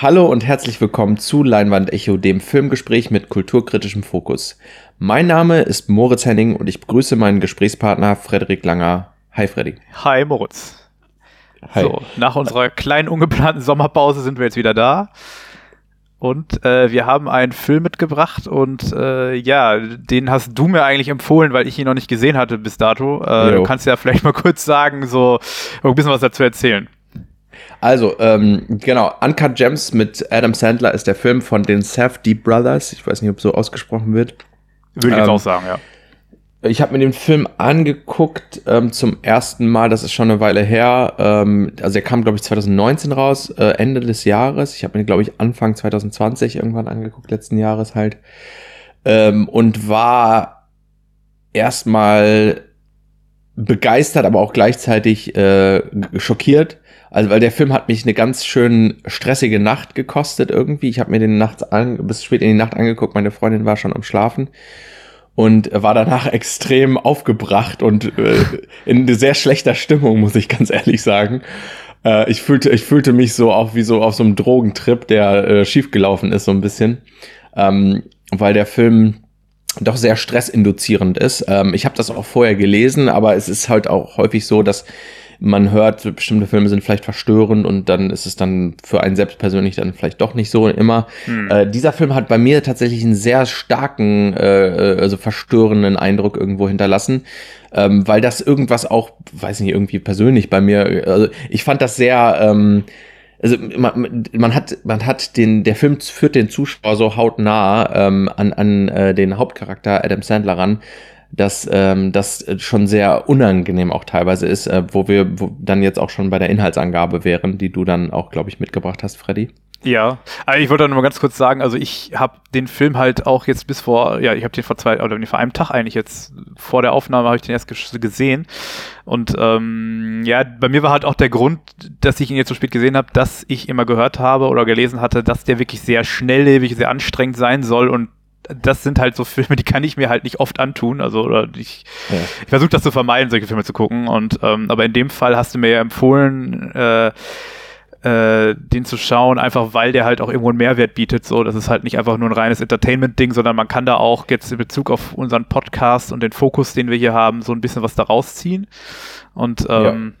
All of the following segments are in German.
Hallo und herzlich willkommen zu Leinwand Echo, dem Filmgespräch mit kulturkritischem Fokus. Mein Name ist Moritz Henning und ich begrüße meinen Gesprächspartner Frederik Langer. Hi Freddy. Hi Moritz. Hi. So, nach unserer kleinen ungeplanten Sommerpause sind wir jetzt wieder da. Und äh, wir haben einen Film mitgebracht und äh, ja, den hast du mir eigentlich empfohlen, weil ich ihn noch nicht gesehen hatte bis dato. Äh, du kannst ja vielleicht mal kurz sagen, so ein bisschen was dazu erzählen. Also, ähm, genau, Uncut Gems mit Adam Sandler ist der Film von den Safdie Brothers. Ich weiß nicht, ob so ausgesprochen wird. Würde ich ähm, jetzt auch sagen, ja. Ich habe mir den Film angeguckt ähm, zum ersten Mal, das ist schon eine Weile her. Ähm, also er kam, glaube ich, 2019 raus, äh, Ende des Jahres. Ich habe mir, glaube ich, Anfang 2020 irgendwann angeguckt, letzten Jahres halt. Ähm, und war erstmal begeistert, aber auch gleichzeitig äh, schockiert. Also, weil der Film hat mich eine ganz schön stressige Nacht gekostet irgendwie. Ich habe mir den nachts an, bis spät in die Nacht angeguckt. Meine Freundin war schon am Schlafen und war danach extrem aufgebracht und äh, in sehr schlechter Stimmung, muss ich ganz ehrlich sagen. Äh, ich, fühlte, ich fühlte mich so auch wie so auf so einem Drogentrip, der äh, schiefgelaufen ist, so ein bisschen. Ähm, weil der Film doch sehr stressinduzierend ist. Ähm, ich habe das auch vorher gelesen, aber es ist halt auch häufig so, dass man hört, bestimmte Filme sind vielleicht verstörend und dann ist es dann für einen selbst persönlich dann vielleicht doch nicht so immer. Hm. Äh, dieser Film hat bei mir tatsächlich einen sehr starken, äh, also verstörenden Eindruck irgendwo hinterlassen, ähm, weil das irgendwas auch, weiß nicht, irgendwie persönlich bei mir, also ich fand das sehr, ähm, also man, man hat man hat den der Film führt den Zuschauer so hautnah ähm, an an äh, den Hauptcharakter Adam Sandler ran dass ähm, das schon sehr unangenehm auch teilweise ist, äh, wo wir wo dann jetzt auch schon bei der Inhaltsangabe wären, die du dann auch, glaube ich, mitgebracht hast, Freddy. Ja, also ich wollte noch mal ganz kurz sagen, also ich habe den Film halt auch jetzt bis vor, ja, ich habe den vor zwei oder vor einem Tag eigentlich jetzt vor der Aufnahme habe ich den erst gesehen und ähm, ja, bei mir war halt auch der Grund, dass ich ihn jetzt so spät gesehen habe, dass ich immer gehört habe oder gelesen hatte, dass der wirklich sehr schnelllebig, sehr anstrengend sein soll und das sind halt so Filme, die kann ich mir halt nicht oft antun. Also oder ich, ja. ich versuche das zu vermeiden, solche Filme zu gucken. Und ähm, aber in dem Fall hast du mir ja empfohlen, äh, äh, den zu schauen, einfach weil der halt auch irgendwo einen Mehrwert bietet. So, das ist halt nicht einfach nur ein reines Entertainment-Ding, sondern man kann da auch jetzt in Bezug auf unseren Podcast und den Fokus, den wir hier haben, so ein bisschen was da rausziehen. Und ähm,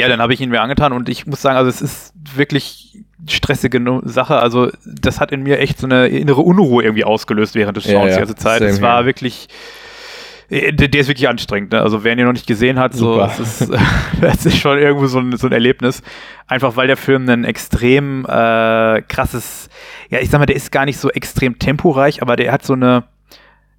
ja. dann habe ich ihn mir angetan und ich muss sagen, also es ist wirklich stressige Sache. Also das hat in mir echt so eine innere Unruhe irgendwie ausgelöst während des Schauens ja, ja. die ganze Zeit. Es war here. wirklich äh, der, der, ist wirklich anstrengend. Ne? Also wer ihn noch nicht gesehen hat, so, das ist, das ist schon irgendwo so ein, so ein Erlebnis. Einfach weil der Film ein extrem äh, krasses, ja ich sag mal, der ist gar nicht so extrem temporeich, aber der hat so eine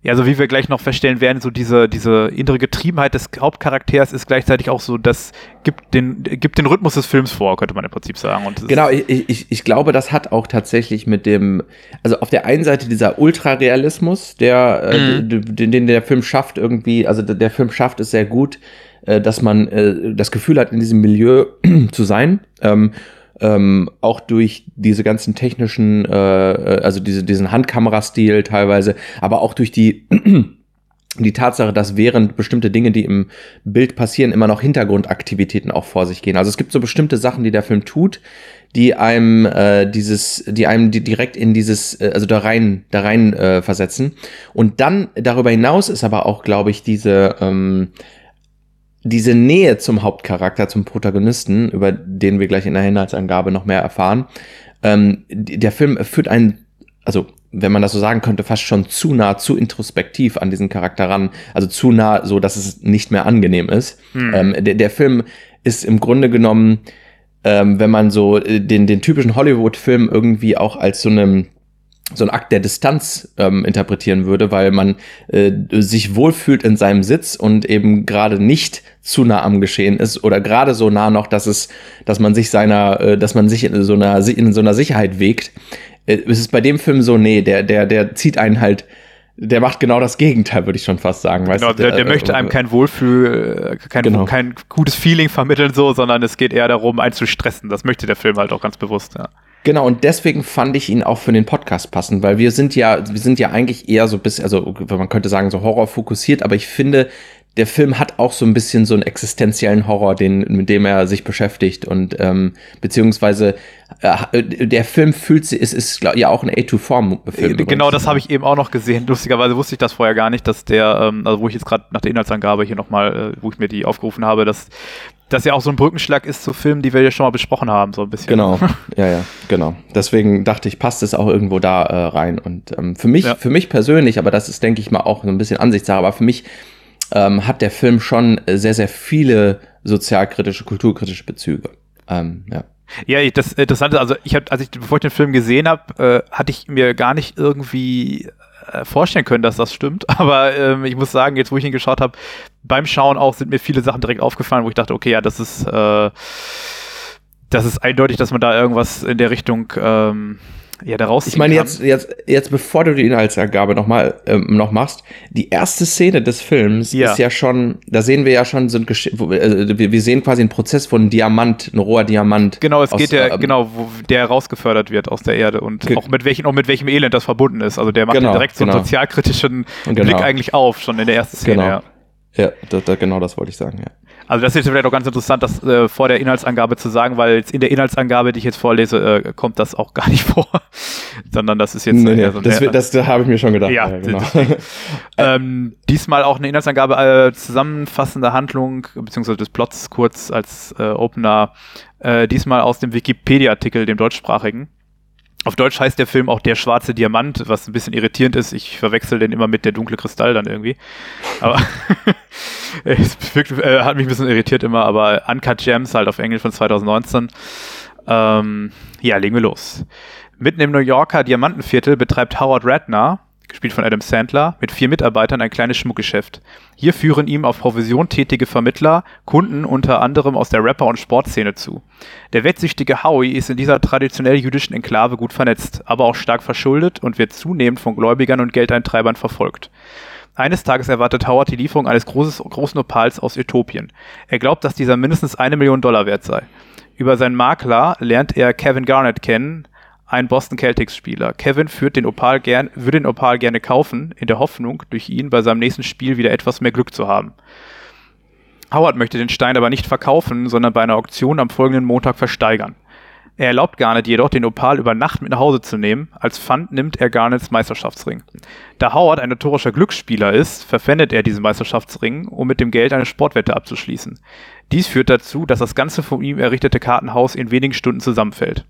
ja, so wie wir gleich noch feststellen werden, so diese, diese innere Getriebenheit des Hauptcharakters ist gleichzeitig auch so, das gibt den, gibt den Rhythmus des Films vor, könnte man im Prinzip sagen. Und genau, ich, ich, ich glaube, das hat auch tatsächlich mit dem, also auf der einen Seite dieser Ultrarealismus, der, äh, mhm. den, den der Film schafft irgendwie, also der Film schafft es sehr gut, äh, dass man äh, das Gefühl hat, in diesem Milieu zu sein. Ähm, auch durch diese ganzen technischen, äh, äh, also diese, diesen Handkamerastil teilweise, aber auch durch die die Tatsache, dass während bestimmte Dinge, die im Bild passieren, immer noch Hintergrundaktivitäten auch vor sich gehen. Also es gibt so bestimmte Sachen, die der Film tut, die einem äh, dieses, die einem direkt in dieses, äh, also da rein, da rein äh, versetzen. Und dann darüber hinaus ist aber auch, glaube ich, diese ähm, diese Nähe zum Hauptcharakter, zum Protagonisten, über den wir gleich in der Inhaltsangabe noch mehr erfahren, ähm, der Film führt einen, also wenn man das so sagen könnte, fast schon zu nah, zu introspektiv an diesen Charakter ran. Also zu nah, so dass es nicht mehr angenehm ist. Hm. Ähm, der, der Film ist im Grunde genommen, ähm, wenn man so äh, den, den typischen Hollywood-Film irgendwie auch als so einem so ein Akt der Distanz ähm, interpretieren würde, weil man äh, sich wohlfühlt in seinem Sitz und eben gerade nicht zu nah am Geschehen ist oder gerade so nah noch, dass es, dass man sich seiner, äh, dass man sich in so einer in so einer Sicherheit wägt. Äh, ist es bei dem Film so, nee, der der der zieht einen halt der macht genau das Gegenteil, würde ich schon fast sagen. Weißt genau, du, der, der, der möchte einem kein Wohlfühl, äh, kein, genau. kein gutes Feeling vermitteln, so, sondern es geht eher darum, einen zu stressen. Das möchte der Film halt auch ganz bewusst, ja. Genau, und deswegen fand ich ihn auch für den Podcast passend, weil wir sind ja, wir sind ja eigentlich eher so bis, also man könnte sagen, so Horror fokussiert, aber ich finde, der Film hat auch so ein bisschen so einen existenziellen Horror, den, mit dem er sich beschäftigt und ähm, beziehungsweise äh, der Film fühlt sich, es ist, glaub, ja auch ein A24-Film. Genau, das habe ich eben auch noch gesehen. Lustigerweise wusste ich das vorher gar nicht, dass der, ähm, also wo ich jetzt gerade nach der Inhaltsangabe hier nochmal, äh, wo ich mir die aufgerufen habe, dass das ja auch so ein Brückenschlag ist zu Filmen, die wir ja schon mal besprochen haben, so ein bisschen. Genau, ja, ja, genau. Deswegen dachte ich, passt es auch irgendwo da äh, rein. Und ähm, für mich, ja. für mich persönlich, aber das ist, denke ich mal, auch so ein bisschen Ansichtssache, aber für mich ähm, hat der Film schon sehr, sehr viele sozialkritische, kulturkritische Bezüge. Ähm, ja. Ja, das Interessante, also ich habe, als ich, bevor ich den Film gesehen habe, äh, hatte ich mir gar nicht irgendwie äh, vorstellen können, dass das stimmt. Aber ähm, ich muss sagen, jetzt wo ich ihn geschaut habe, beim Schauen auch sind mir viele Sachen direkt aufgefallen, wo ich dachte, okay, ja, das ist äh, das ist eindeutig, dass man da irgendwas in der Richtung ähm, ja, daraus Ich meine, jetzt, jetzt, jetzt, bevor du die Inhaltsangabe nochmal ähm, noch machst, die erste Szene des Films ja. ist ja schon, da sehen wir ja schon so Gesch also wir, sehen quasi einen Prozess von Diamant, ein roher Diamant. Genau, es aus, geht ja, ähm, genau, wo der rausgefördert wird aus der Erde und auch mit welchem, auch mit welchem Elend das verbunden ist. Also der macht genau, direkt so einen genau. sozialkritischen genau. Blick eigentlich auf, schon in der ersten Szene, genau. ja. Ja, da, da, genau das wollte ich sagen, ja. Also das ist vielleicht auch ganz interessant, das äh, vor der Inhaltsangabe zu sagen, weil jetzt in der Inhaltsangabe, die ich jetzt vorlese, äh, kommt das auch gar nicht vor, sondern das ist jetzt nee, nee, so das, das, das habe ich mir schon gedacht. Ja, ja genau. ähm, diesmal auch eine Inhaltsangabe, äh, zusammenfassende Handlung beziehungsweise des Plots kurz als äh, Opener. Äh, diesmal aus dem Wikipedia-Artikel, dem deutschsprachigen. Auf Deutsch heißt der Film auch Der schwarze Diamant, was ein bisschen irritierend ist. Ich verwechsel den immer mit Der dunkle Kristall dann irgendwie. Aber es äh, hat mich ein bisschen irritiert immer, aber Uncut Gems halt auf Englisch von 2019. Ähm, ja, legen wir los. Mitten im New Yorker Diamantenviertel betreibt Howard Ratner, gespielt von Adam Sandler, mit vier Mitarbeitern ein kleines Schmuckgeschäft. Hier führen ihm auf Provision tätige Vermittler Kunden unter anderem aus der Rapper- und Sportszene zu. Der wettsüchtige Howie ist in dieser traditionell jüdischen Enklave gut vernetzt, aber auch stark verschuldet und wird zunehmend von Gläubigern und Geldeintreibern verfolgt. Eines Tages erwartet Howard die Lieferung eines großes, großen Opals aus Äthiopien. Er glaubt, dass dieser mindestens eine Million Dollar wert sei. Über seinen Makler lernt er Kevin Garnett kennen, ein Boston Celtics Spieler. Kevin führt den Opal gern, würde den Opal gerne kaufen, in der Hoffnung, durch ihn bei seinem nächsten Spiel wieder etwas mehr Glück zu haben. Howard möchte den Stein aber nicht verkaufen, sondern bei einer Auktion am folgenden Montag versteigern. Er erlaubt Garnett jedoch, den Opal über Nacht mit nach Hause zu nehmen. Als Pfand nimmt er Garnets Meisterschaftsring. Da Howard ein notorischer Glücksspieler ist, verpfändet er diesen Meisterschaftsring, um mit dem Geld eine Sportwette abzuschließen. Dies führt dazu, dass das ganze von ihm errichtete Kartenhaus in wenigen Stunden zusammenfällt.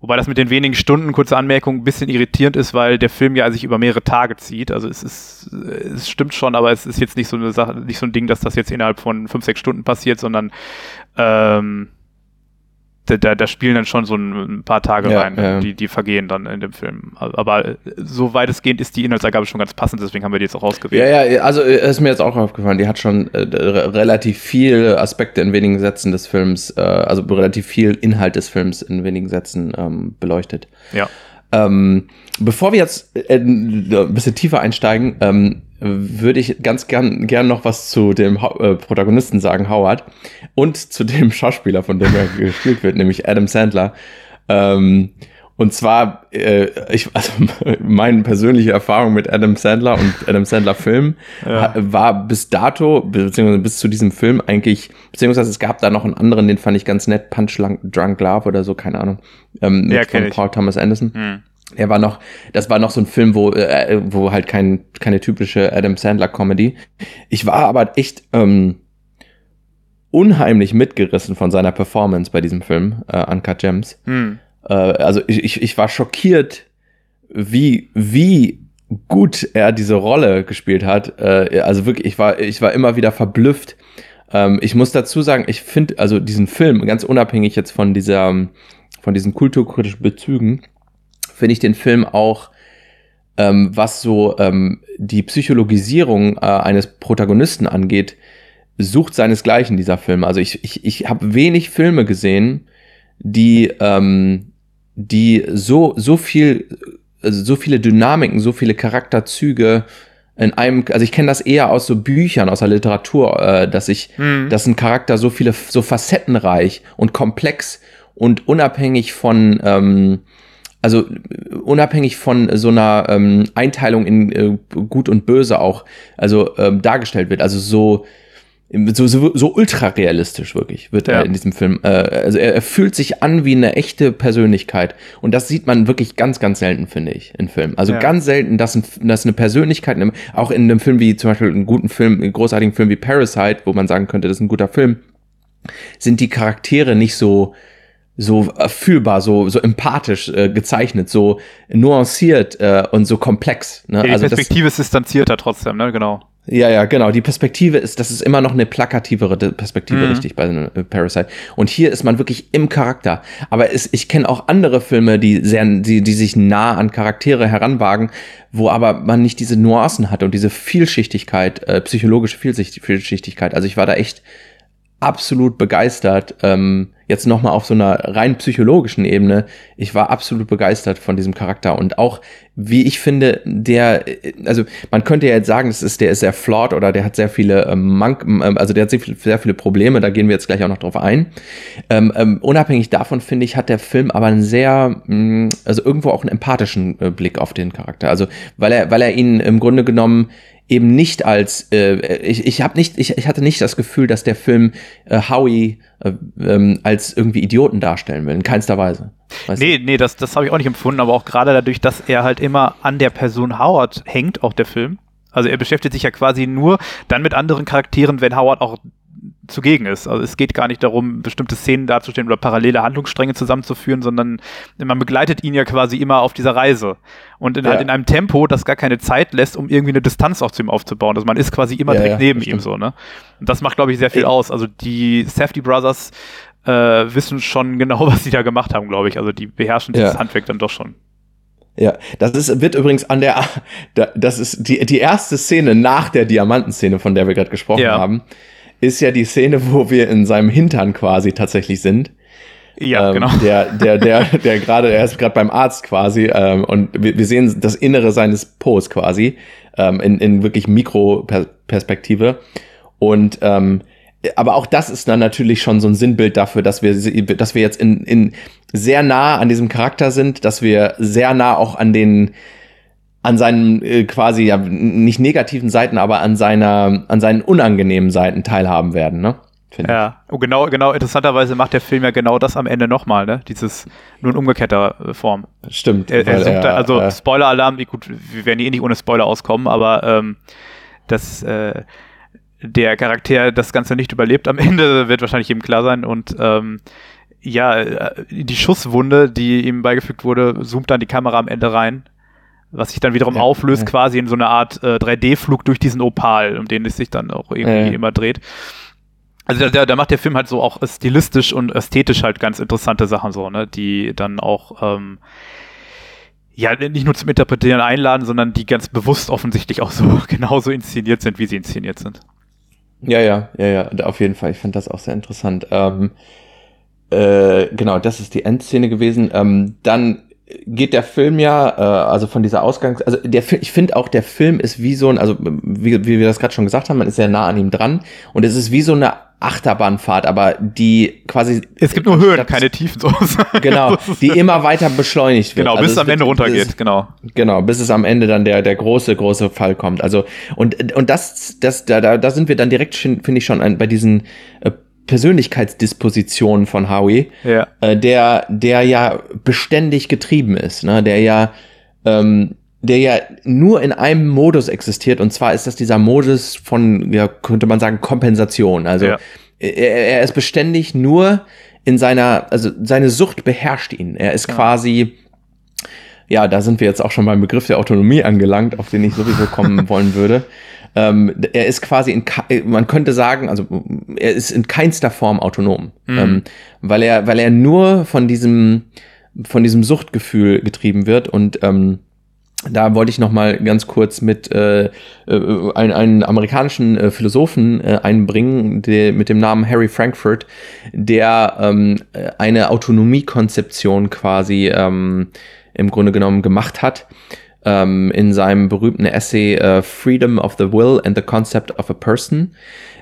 Wobei das mit den wenigen Stunden, kurze Anmerkung, ein bisschen irritierend ist, weil der Film ja sich über mehrere Tage zieht. Also es ist, es stimmt schon, aber es ist jetzt nicht so eine Sache, nicht so ein Ding, dass das jetzt innerhalb von fünf, sechs Stunden passiert, sondern ähm, da, da, da spielen dann schon so ein, paar Tage ja, rein, ja. Die, die vergehen dann in dem Film. Aber so weitestgehend ist die Inhaltsangabe schon ganz passend, deswegen haben wir die jetzt auch ausgewählt. Ja, ja, also äh, ist mir jetzt auch aufgefallen, die hat schon äh, relativ viele Aspekte in wenigen Sätzen des Films, äh, also relativ viel Inhalt des Films in wenigen Sätzen ähm, beleuchtet. Ja. Ähm, bevor wir jetzt äh, ein bisschen tiefer einsteigen, ähm, würde ich ganz gern, gern noch was zu dem äh, Protagonisten sagen, Howard, und zu dem Schauspieler, von dem er gespielt wird, nämlich Adam Sandler. Ähm, und zwar, äh, ich, also meine persönliche Erfahrung mit Adam Sandler und Adam Sandler Film ja. war bis dato, beziehungsweise bis zu diesem Film eigentlich, beziehungsweise es gab da noch einen anderen, den fand ich ganz nett, Punch Drunk Love oder so, keine Ahnung, ähm, mit ja, von Paul Thomas Anderson. Hm. Er war noch, das war noch so ein Film, wo, äh, wo halt kein, keine typische Adam Sandler Comedy. Ich war aber echt ähm, unheimlich mitgerissen von seiner Performance bei diesem Film, äh, Uncut Gems. Hm. Äh, also ich, ich, ich war schockiert, wie, wie gut er diese Rolle gespielt hat. Äh, also wirklich, ich war, ich war immer wieder verblüfft. Ähm, ich muss dazu sagen, ich finde also diesen Film, ganz unabhängig jetzt von dieser, von diesen kulturkritischen Bezügen, finde ich den Film auch, ähm, was so ähm, die Psychologisierung äh, eines Protagonisten angeht, sucht seinesgleichen dieser Film. Also ich, ich, ich habe wenig Filme gesehen, die, ähm, die so, so viel, also so viele Dynamiken, so viele Charakterzüge in einem, also ich kenne das eher aus so Büchern, aus der Literatur, äh, dass ich, hm. dass ein Charakter so viele, so facettenreich und komplex und unabhängig von, ähm, also unabhängig von so einer ähm, Einteilung in äh, Gut und Böse auch, also ähm, dargestellt wird. Also so so, so, so ultra realistisch wirklich wird ja. er in diesem Film. Äh, also er, er, fühlt sich an wie eine echte Persönlichkeit. Und das sieht man wirklich ganz, ganz selten, finde ich, in Filmen. Also ja. ganz selten, dass, ein, dass eine Persönlichkeit, auch in einem Film wie zum Beispiel einen guten Film, einen großartigen Film wie Parasite, wo man sagen könnte, das ist ein guter Film, sind die Charaktere nicht so so fühlbar, so so empathisch äh, gezeichnet, so nuanciert äh, und so komplex. Ne? Ja, die also Perspektive das, ist distanzierter trotzdem, ne? Genau. Ja, ja, genau. Die Perspektive ist, das ist immer noch eine plakativere Perspektive, mhm. richtig, bei äh, Parasite. Und hier ist man wirklich im Charakter. Aber es, ich kenne auch andere Filme, die sehr, die, die sich nah an Charaktere heranwagen, wo aber man nicht diese Nuancen hat und diese Vielschichtigkeit, äh, psychologische Vielschichtigkeit. Also ich war da echt absolut begeistert. Ähm, jetzt nochmal auf so einer rein psychologischen Ebene. Ich war absolut begeistert von diesem Charakter und auch, wie ich finde, der, also man könnte ja jetzt sagen, das ist, der ist sehr flawed oder der hat sehr viele ähm, Mank, ähm, also der hat sehr, viel, sehr viele Probleme, da gehen wir jetzt gleich auch noch drauf ein. Ähm, ähm, unabhängig davon, finde ich, hat der Film aber einen sehr, mh, mm, also irgendwo auch einen empathischen äh, Blick auf den Charakter. Also, weil er, weil er ihn im Grunde genommen eben nicht als äh, ich, ich habe nicht ich, ich hatte nicht das Gefühl, dass der Film äh, Howie äh, ähm, als irgendwie Idioten darstellen will, in keinster Weise. Nee, du? nee, das, das habe ich auch nicht empfunden, aber auch gerade dadurch, dass er halt immer an der Person Howard hängt, auch der Film. Also er beschäftigt sich ja quasi nur dann mit anderen Charakteren, wenn Howard auch zugegen ist. Also es geht gar nicht darum, bestimmte Szenen darzustellen oder parallele Handlungsstränge zusammenzuführen, sondern man begleitet ihn ja quasi immer auf dieser Reise. Und in, ja. halt in einem Tempo, das gar keine Zeit lässt, um irgendwie eine Distanz auch zu ihm aufzubauen. Also man ist quasi immer ja, direkt ja, neben ihm so, ne? Und das macht, glaube ich, sehr viel aus. Also die Safety Brothers äh, wissen schon genau, was sie da gemacht haben, glaube ich. Also die beherrschen dieses Handwerk dann doch schon. Ja, das ist, wird übrigens an der, das ist die, die erste Szene nach der Diamantenszene, von der wir gerade gesprochen haben ist ja die Szene, wo wir in seinem Hintern quasi tatsächlich sind. Ja, ähm, genau. Der, der, der, der gerade, er ist gerade beim Arzt quasi ähm, und wir, wir sehen das Innere seines Po's quasi ähm, in, in wirklich Mikroperspektive. Und ähm, aber auch das ist dann natürlich schon so ein Sinnbild dafür, dass wir, dass wir jetzt in, in sehr nah an diesem Charakter sind, dass wir sehr nah auch an den an seinen äh, quasi ja nicht negativen Seiten, aber an seiner an seinen unangenehmen Seiten teilhaben werden, ne? Ja, und genau, genau, interessanterweise macht der Film ja genau das am Ende nochmal, ne? Dieses nur in umgekehrter äh, Form. Stimmt. Er, er sucht da, also äh, Spoiler-Alarm, wie gut, wir werden eh nicht ohne Spoiler auskommen, aber ähm, dass äh, der Charakter das Ganze nicht überlebt am Ende, wird wahrscheinlich jedem klar sein und ähm, ja, äh, die Schusswunde, die ihm beigefügt wurde, zoomt dann die Kamera am Ende rein was sich dann wiederum ja, auflöst, ja. quasi in so eine Art äh, 3D-Flug durch diesen Opal, um den es sich dann auch irgendwie ja. immer dreht. Also da, da macht der Film halt so auch stilistisch und ästhetisch halt ganz interessante Sachen so, ne, die dann auch ähm, ja nicht nur zum Interpretieren einladen, sondern die ganz bewusst offensichtlich auch so genauso inszeniert sind, wie sie inszeniert sind. Ja, ja, ja, ja, auf jeden Fall. Ich fand das auch sehr interessant. Ähm, äh, genau, das ist die Endszene gewesen. Ähm, dann geht der Film ja, äh, also von dieser Ausgangs, also der ich finde auch der Film ist wie so ein, also wie, wie wir das gerade schon gesagt haben, man ist sehr nah an ihm dran und es ist wie so eine Achterbahnfahrt, aber die quasi es gibt nur Höhen, keine Tiefen so. genau, die immer weiter beschleunigt wird. Genau, bis also es am Ende runtergeht, bis, genau. Genau, bis es am Ende dann der der große große Fall kommt. Also und und das das da da, da sind wir dann direkt finde ich schon ein, bei diesen äh, Persönlichkeitsdisposition von Howie, ja. äh, der, der ja beständig getrieben ist, ne? der ja, ähm, der ja nur in einem Modus existiert, und zwar ist das dieser Modus von, ja, könnte man sagen, Kompensation. Also ja. er, er ist beständig nur in seiner, also seine Sucht beherrscht ihn. Er ist ja. quasi, ja, da sind wir jetzt auch schon beim Begriff der Autonomie angelangt, auf den ich sowieso kommen wollen würde. Ähm, er ist quasi in, man könnte sagen, also er ist in keinster Form autonom, mhm. ähm, weil er, weil er nur von diesem, von diesem Suchtgefühl getrieben wird. Und ähm, da wollte ich noch mal ganz kurz mit äh, äh, einen, einen amerikanischen äh, Philosophen äh, einbringen, der, mit dem Namen Harry Frankfurt, der ähm, eine Autonomiekonzeption quasi ähm, im Grunde genommen gemacht hat ähm, in seinem berühmten Essay äh, Freedom of the Will and the Concept of a Person,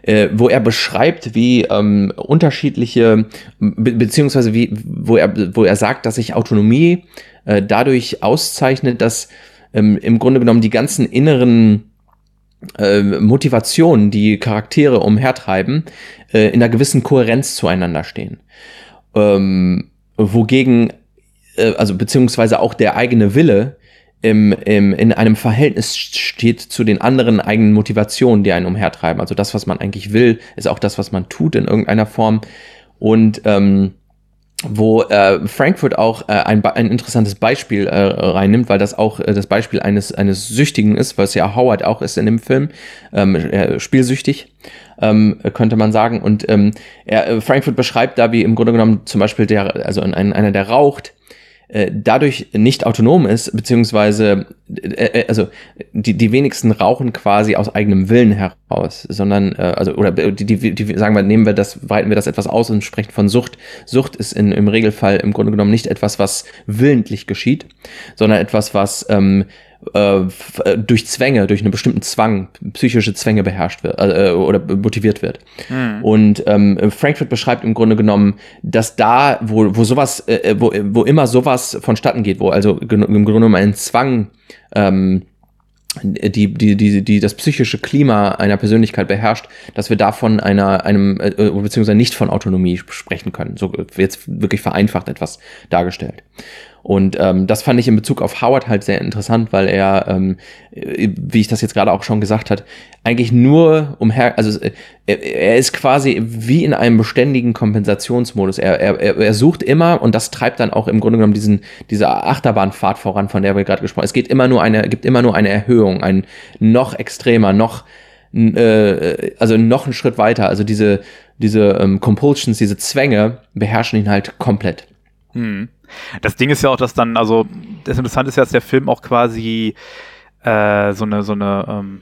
äh, wo er beschreibt, wie ähm, unterschiedliche, be beziehungsweise wie, wo er, wo er sagt, dass sich Autonomie äh, dadurch auszeichnet, dass ähm, im Grunde genommen die ganzen inneren äh, Motivationen, die Charaktere umhertreiben, äh, in einer gewissen Kohärenz zueinander stehen. Ähm, wogegen, äh, also beziehungsweise auch der eigene Wille im, im, in einem Verhältnis steht zu den anderen eigenen Motivationen, die einen umhertreiben. Also das, was man eigentlich will, ist auch das, was man tut in irgendeiner Form. Und ähm, wo äh, Frankfurt auch äh, ein, ein interessantes Beispiel äh, reinnimmt, weil das auch äh, das Beispiel eines, eines Süchtigen ist, was ja Howard auch ist in dem Film, ähm, äh, spielsüchtig, ähm, könnte man sagen. Und ähm, er, äh, Frankfurt beschreibt da, wie im Grunde genommen zum Beispiel der, also ein, einer, der raucht, dadurch nicht autonom ist, beziehungsweise, äh, äh, also die, die wenigsten rauchen quasi aus eigenem Willen heraus, sondern, äh, also, oder die, die, die, sagen wir, nehmen wir das, weiten wir das etwas aus und sprechen von Sucht. Sucht ist in, im Regelfall im Grunde genommen nicht etwas, was willentlich geschieht, sondern etwas, was ähm, äh, äh, durch Zwänge, durch einen bestimmten Zwang, psychische Zwänge beherrscht wird äh, oder motiviert wird. Mhm. Und ähm, Frankfurt beschreibt im Grunde genommen, dass da, wo, wo sowas, äh, wo, wo immer sowas vonstatten geht, wo also im Grunde genommen ein Zwang ähm, die, die, die, die das psychische Klima einer Persönlichkeit beherrscht, dass wir davon einer, einem, äh, beziehungsweise nicht von Autonomie sprechen können. So jetzt wirklich vereinfacht etwas dargestellt. Und ähm, das fand ich in Bezug auf Howard halt sehr interessant, weil er, ähm, wie ich das jetzt gerade auch schon gesagt hat, eigentlich nur umher, also äh, er, er ist quasi wie in einem beständigen Kompensationsmodus. Er, er, er sucht immer und das treibt dann auch im Grunde genommen diesen diese Achterbahnfahrt voran, von der wir gerade gesprochen. haben. Es geht immer nur eine, gibt immer nur eine Erhöhung, ein noch extremer, noch äh, also noch einen Schritt weiter. Also diese diese ähm, Compulsions, diese Zwänge beherrschen ihn halt komplett. Hm. Das Ding ist ja auch, dass dann, also das Interessante ist ja, dass der Film auch quasi äh, so eine, so eine, ähm,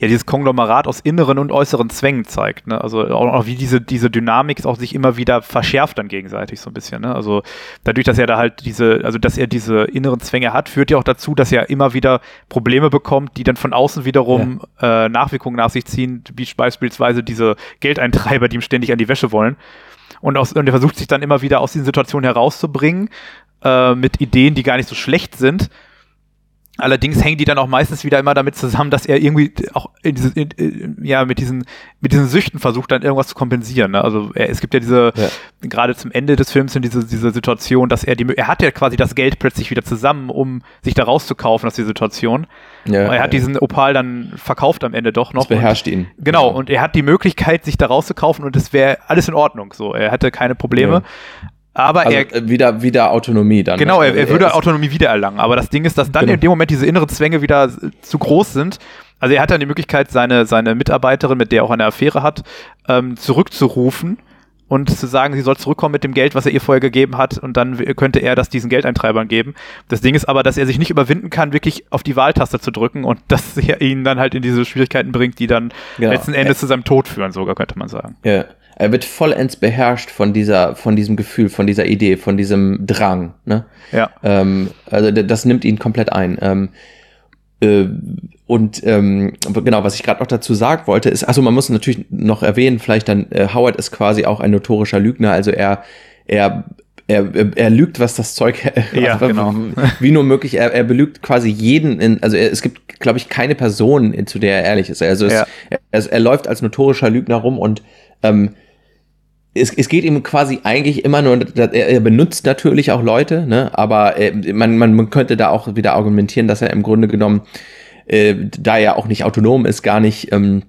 ja, dieses Konglomerat aus inneren und äußeren Zwängen zeigt. Ne? Also auch, auch, wie diese, diese Dynamik auch sich immer wieder verschärft dann gegenseitig so ein bisschen. Ne? Also dadurch, dass er da halt diese, also dass er diese inneren Zwänge hat, führt ja auch dazu, dass er immer wieder Probleme bekommt, die dann von außen wiederum ja. äh, Nachwirkungen nach sich ziehen, wie beispielsweise diese Geldeintreiber, die ihm ständig an die Wäsche wollen. Und, aus, und er versucht sich dann immer wieder aus diesen Situationen herauszubringen, äh, mit Ideen, die gar nicht so schlecht sind. Allerdings hängen die dann auch meistens wieder immer damit zusammen, dass er irgendwie auch in diese, in, in, ja, mit diesen, mit diesen Süchten versucht, dann irgendwas zu kompensieren. Ne? Also er, es gibt ja diese, ja. gerade zum Ende des Films diese, diese Situation, dass er die, er hat ja quasi das Geld plötzlich wieder zusammen, um sich da rauszukaufen aus der Situation. Ja, er hat ja. diesen Opal dann verkauft am Ende doch noch. Das beherrscht und, ihn. Genau, und er hat die Möglichkeit, sich da rauszukaufen und es wäre alles in Ordnung. So, er hatte keine Probleme. Aber also er. Äh, wieder, wieder Autonomie dann. Genau, er, er würde er Autonomie wiedererlangen. Aber das Ding ist, dass dann genau. in dem Moment diese inneren Zwänge wieder zu groß sind. Also er hat dann die Möglichkeit, seine, seine Mitarbeiterin, mit der er auch eine Affäre hat, ähm, zurückzurufen und zu sagen, sie soll zurückkommen mit dem Geld, was er ihr vorher gegeben hat, und dann könnte er das diesen Geldeintreibern geben. Das Ding ist aber, dass er sich nicht überwinden kann, wirklich auf die Wahltaste zu drücken und das ihn dann halt in diese Schwierigkeiten bringt, die dann genau. letzten Endes zu seinem Tod führen, sogar könnte man sagen. Ja. Er wird vollends beherrscht von dieser, von diesem Gefühl, von dieser Idee, von diesem Drang. Ne? Ja. Ähm, also das nimmt ihn komplett ein. Ähm, äh, und ähm, genau, was ich gerade noch dazu sagen wollte, ist, also man muss natürlich noch erwähnen, vielleicht dann, äh, Howard ist quasi auch ein notorischer Lügner, also er, er er, er, lügt, was das Zeug, ja, also, genau. wie nur möglich. Er, er belügt quasi jeden. In, also er, es gibt, glaube ich, keine Person, zu der er ehrlich ist. Also ja. es, er, er, läuft als notorischer Lügner rum und ähm, es, es geht ihm quasi eigentlich immer nur, er, benutzt natürlich auch Leute, ne? aber äh, man, man, man könnte da auch wieder argumentieren, dass er im Grunde genommen, äh, da er auch nicht autonom ist, gar nicht, ähm,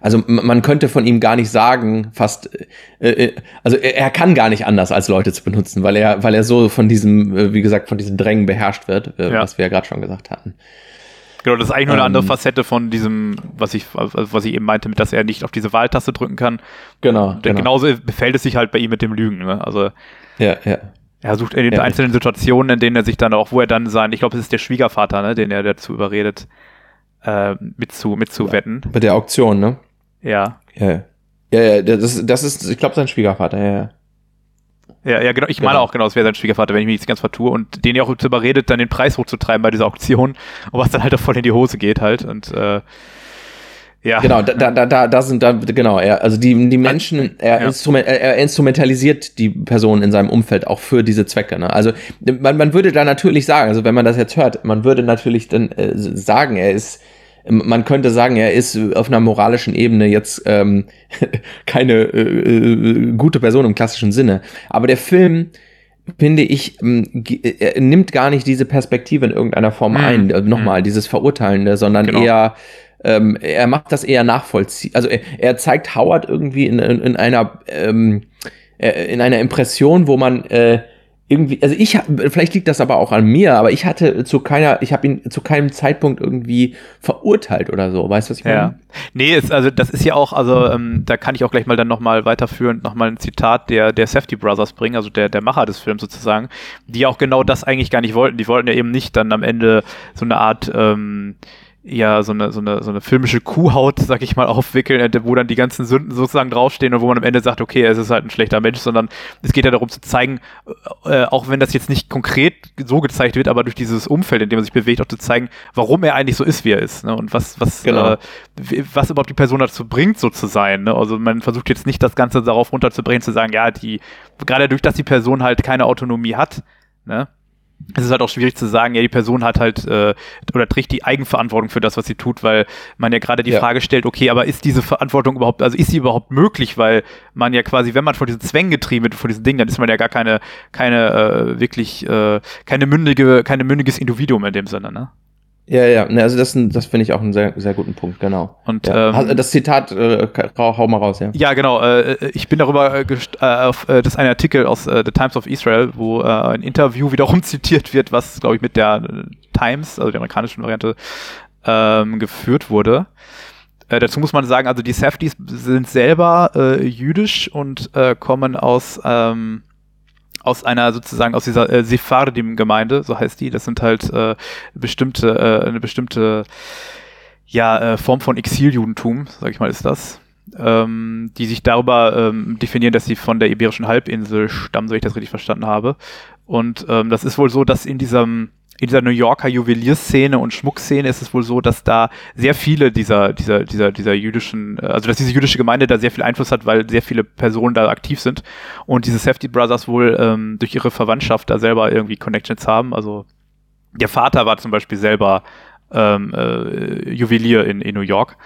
also man könnte von ihm gar nicht sagen, fast, äh, äh, also er, er kann gar nicht anders, als Leute zu benutzen, weil er, weil er so von diesem, äh, wie gesagt, von diesen Drängen beherrscht wird, äh, ja. was wir ja gerade schon gesagt hatten. Genau, das ist eigentlich nur eine andere ähm. Facette von diesem, was ich, was ich eben meinte, mit, dass er nicht auf diese Wahltaste drücken kann. Genau. genau. Genauso befällt es sich halt bei ihm mit dem Lügen. Ne? Also ja, ja. Er sucht in den ja, einzelnen Situationen, in denen er sich dann auch, wo er dann sein, ich glaube, es ist der Schwiegervater, ne, den er dazu überredet, äh, mitzu, mitzuwetten. Bei der Auktion, ne? Ja. Ja, ja, ja das, das ist, ich glaube, sein Schwiegervater, ja, ja. Ja, ja, genau. Ich meine genau. auch genau, es wäre sein Schwiegervater, wenn ich mich nicht ganz vertue. Und den ja auch überredet, dann den Preis hochzutreiben bei dieser Auktion. Und was dann halt auch voll in die Hose geht halt. Und äh, Ja. Genau, da, da, da, da sind da, genau, er, also die, die Menschen, er, ja. instrument, er, instrumentalisiert die Personen in seinem Umfeld auch für diese Zwecke. Ne? Also man, man würde da natürlich sagen, also wenn man das jetzt hört, man würde natürlich dann äh, sagen, er ist, man könnte sagen, er ist auf einer moralischen Ebene jetzt ähm, keine äh, äh, gute Person im klassischen Sinne. Aber der Film finde ich, er nimmt gar nicht diese Perspektive in irgendeiner Form mhm. ein, nochmal, mhm. dieses Verurteilende, sondern genau. eher ähm, er macht das eher nachvollziehbar. Also er, er, zeigt Howard irgendwie in, in, in einer ähm, äh, in einer Impression, wo man äh, irgendwie, also ich vielleicht liegt das aber auch an mir, aber ich hatte zu keiner, ich habe ihn zu keinem Zeitpunkt irgendwie verurteilt oder so, weißt du, was ich meine? Ja. Nee, ist, also das ist ja auch, also ähm, da kann ich auch gleich mal dann nochmal weiterführend nochmal ein Zitat der, der Safety Brothers bringen, also der, der Macher des Films sozusagen, die auch genau das eigentlich gar nicht wollten. Die wollten ja eben nicht dann am Ende so eine Art ähm, ja so eine, so eine, so eine filmische Kuhhaut, sag ich mal, aufwickeln, äh, wo dann die ganzen Sünden sozusagen draufstehen und wo man am Ende sagt, okay, es ist halt ein schlechter Mensch, sondern es geht ja darum zu zeigen, äh, auch wenn das jetzt nicht konkret so gezeigt wird, aber durch dieses Umfeld, in dem man sich bewegt, auch zu zeigen, warum er eigentlich so ist, wie er ist, ne? Und was, was, genau. äh, was überhaupt die Person dazu bringt, so zu sein. Ne? Also man versucht jetzt nicht das Ganze darauf runterzubringen, zu sagen, ja, die, gerade durch, dass die Person halt keine Autonomie hat, ne? Es ist halt auch schwierig zu sagen, ja, die Person hat halt äh, oder trägt die Eigenverantwortung für das, was sie tut, weil man ja gerade die ja. Frage stellt, okay, aber ist diese Verantwortung überhaupt, also ist sie überhaupt möglich, weil man ja quasi, wenn man von diesen Zwängen getrieben wird, von diesen Dingen, dann ist man ja gar keine, keine äh, wirklich, äh, keine mündige, keine mündiges Individuum in dem Sinne, ne? Ja, ja, ne, also das, das finde ich auch einen sehr, sehr guten Punkt, genau. Und ja. ähm, das Zitat, äh, hau mal raus, ja. Ja, genau. Äh, ich bin darüber, äh, äh, auf, äh, das ist ein Artikel aus äh, The Times of Israel, wo äh, ein Interview wiederum zitiert wird, was, glaube ich, mit der Times, also der amerikanischen Variante, ähm, geführt wurde. Äh, dazu muss man sagen, also die Safdies sind selber äh, jüdisch und äh, kommen aus ähm, aus einer sozusagen aus dieser äh, Sephardim-Gemeinde, so heißt die. Das sind halt äh, bestimmte, äh, eine bestimmte ja, äh, Form von Exiljudentum, sag ich mal, ist das. Ähm, die sich darüber ähm, definieren, dass sie von der Iberischen Halbinsel stammen, so ich das richtig verstanden habe. Und ähm, das ist wohl so, dass in diesem in dieser New Yorker Juwelierszene und Schmuckszene ist es wohl so, dass da sehr viele dieser, dieser, dieser, dieser jüdischen, also dass diese jüdische Gemeinde da sehr viel Einfluss hat, weil sehr viele Personen da aktiv sind und diese Safety Brothers wohl ähm, durch ihre Verwandtschaft da selber irgendwie Connections haben. Also der Vater war zum Beispiel selber ähm, äh, Juwelier in, in New York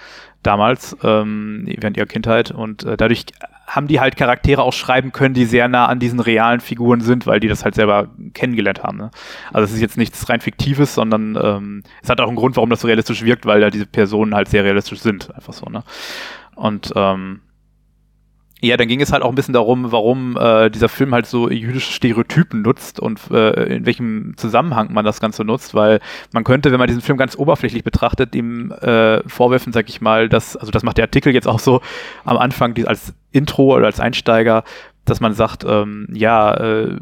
damals, ähm, während ihrer Kindheit und äh, dadurch haben die halt Charaktere auch schreiben können, die sehr nah an diesen realen Figuren sind, weil die das halt selber kennengelernt haben. Ne? Also es ist jetzt nichts rein Fiktives, sondern ähm, es hat auch einen Grund, warum das so realistisch wirkt, weil da diese Personen halt sehr realistisch sind, einfach so. Ne? Und ähm, ja, dann ging es halt auch ein bisschen darum, warum äh, dieser Film halt so jüdische Stereotypen nutzt und äh, in welchem Zusammenhang man das Ganze nutzt, weil man könnte, wenn man diesen Film ganz oberflächlich betrachtet, ihm äh, vorwerfen, sag ich mal, dass, also das macht der Artikel jetzt auch so am Anfang die, als Intro oder als Einsteiger, dass man sagt, ähm, ja, äh,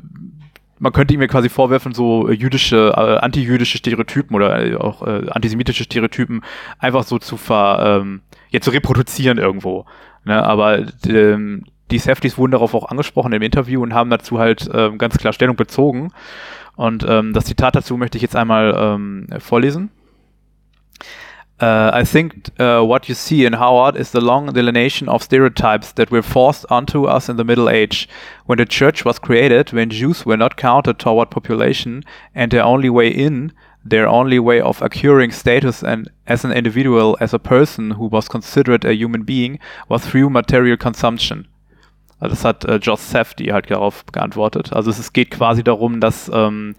man könnte ihm ja quasi vorwerfen, so jüdische, äh, antijüdische Stereotypen oder äh, auch äh, antisemitische Stereotypen einfach so zu ver, ähm, ja, zu reproduzieren irgendwo. Ne, aber ähm, die Safeties wurden darauf auch angesprochen im Interview und haben dazu halt ähm, ganz klar Stellung bezogen. Und ähm, das Zitat dazu möchte ich jetzt einmal ähm, vorlesen. Uh, I think uh, what you see in Howard is the long delineation of stereotypes that were forced onto us in the Middle Age, when the church was created, when Jews were not counted toward population, and their only way in their only way of acquiring status and as an individual, as a person who was considered a human being, was through material consumption. Also das hat äh, Josh Safdie halt darauf geantwortet. Also es, es geht quasi darum, dass ähm,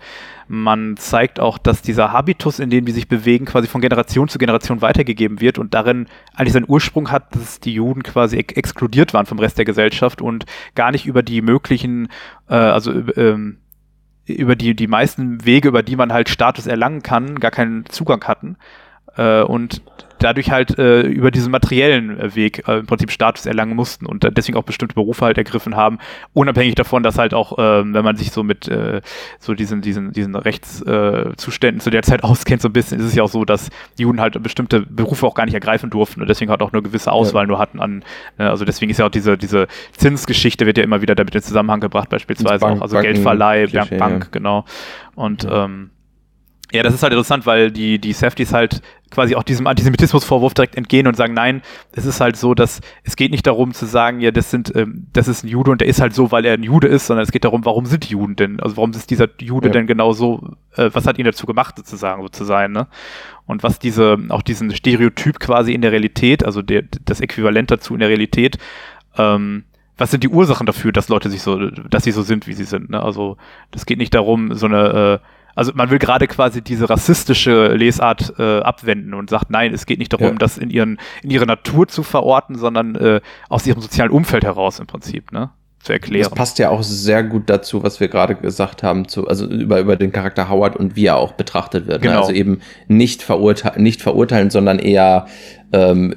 man zeigt auch, dass dieser Habitus, in dem die sich bewegen, quasi von Generation zu Generation weitergegeben wird und darin eigentlich seinen Ursprung hat, dass die Juden quasi ex exkludiert waren vom Rest der Gesellschaft und gar nicht über die möglichen, äh, also ähm, über die, die meisten Wege, über die man halt Status erlangen kann, gar keinen Zugang hatten. Äh, und dadurch halt äh, über diesen materiellen äh, Weg äh, im Prinzip Status erlangen mussten und deswegen auch bestimmte Berufe halt ergriffen haben, unabhängig davon, dass halt auch, äh, wenn man sich so mit äh, so diesen, diesen, diesen Rechtszuständen äh, zu der Zeit auskennt, so ein bisschen, ist es ja auch so, dass die Juden halt bestimmte Berufe auch gar nicht ergreifen durften und deswegen halt auch eine gewisse Auswahl ja. nur hatten an, äh, also deswegen ist ja auch diese, diese Zinsgeschichte wird ja immer wieder damit in Zusammenhang gebracht, beispielsweise Bank, auch, also Banken, Geldverleih, Klischee, Bank, ja. genau. Und ähm, Ja, das ist halt interessant, weil die, die Safeties halt quasi auch diesem Antisemitismusvorwurf direkt entgehen und sagen, nein, es ist halt so, dass es geht nicht darum zu sagen, ja, das sind, ähm, das ist ein Jude und der ist halt so, weil er ein Jude ist, sondern es geht darum, warum sind die Juden denn? Also warum ist dieser Jude ja. denn genau so, äh, was hat ihn dazu gemacht, sozusagen, so zu sein, ne? Und was diese, auch diesen Stereotyp quasi in der Realität, also der, das Äquivalent dazu in der Realität, ähm, was sind die Ursachen dafür, dass Leute sich so, dass sie so sind, wie sie sind, ne? Also das geht nicht darum, so eine äh, also man will gerade quasi diese rassistische Lesart äh, abwenden und sagt, nein, es geht nicht darum, ja. das in, ihren, in ihre Natur zu verorten, sondern äh, aus ihrem sozialen Umfeld heraus im Prinzip, ne? Zu erklären. Das passt ja auch sehr gut dazu, was wir gerade gesagt haben, zu, also über, über den Charakter Howard und wie er auch betrachtet wird. Ne? Genau. Ne? Also eben nicht, verurte nicht verurteilen, sondern eher ähm,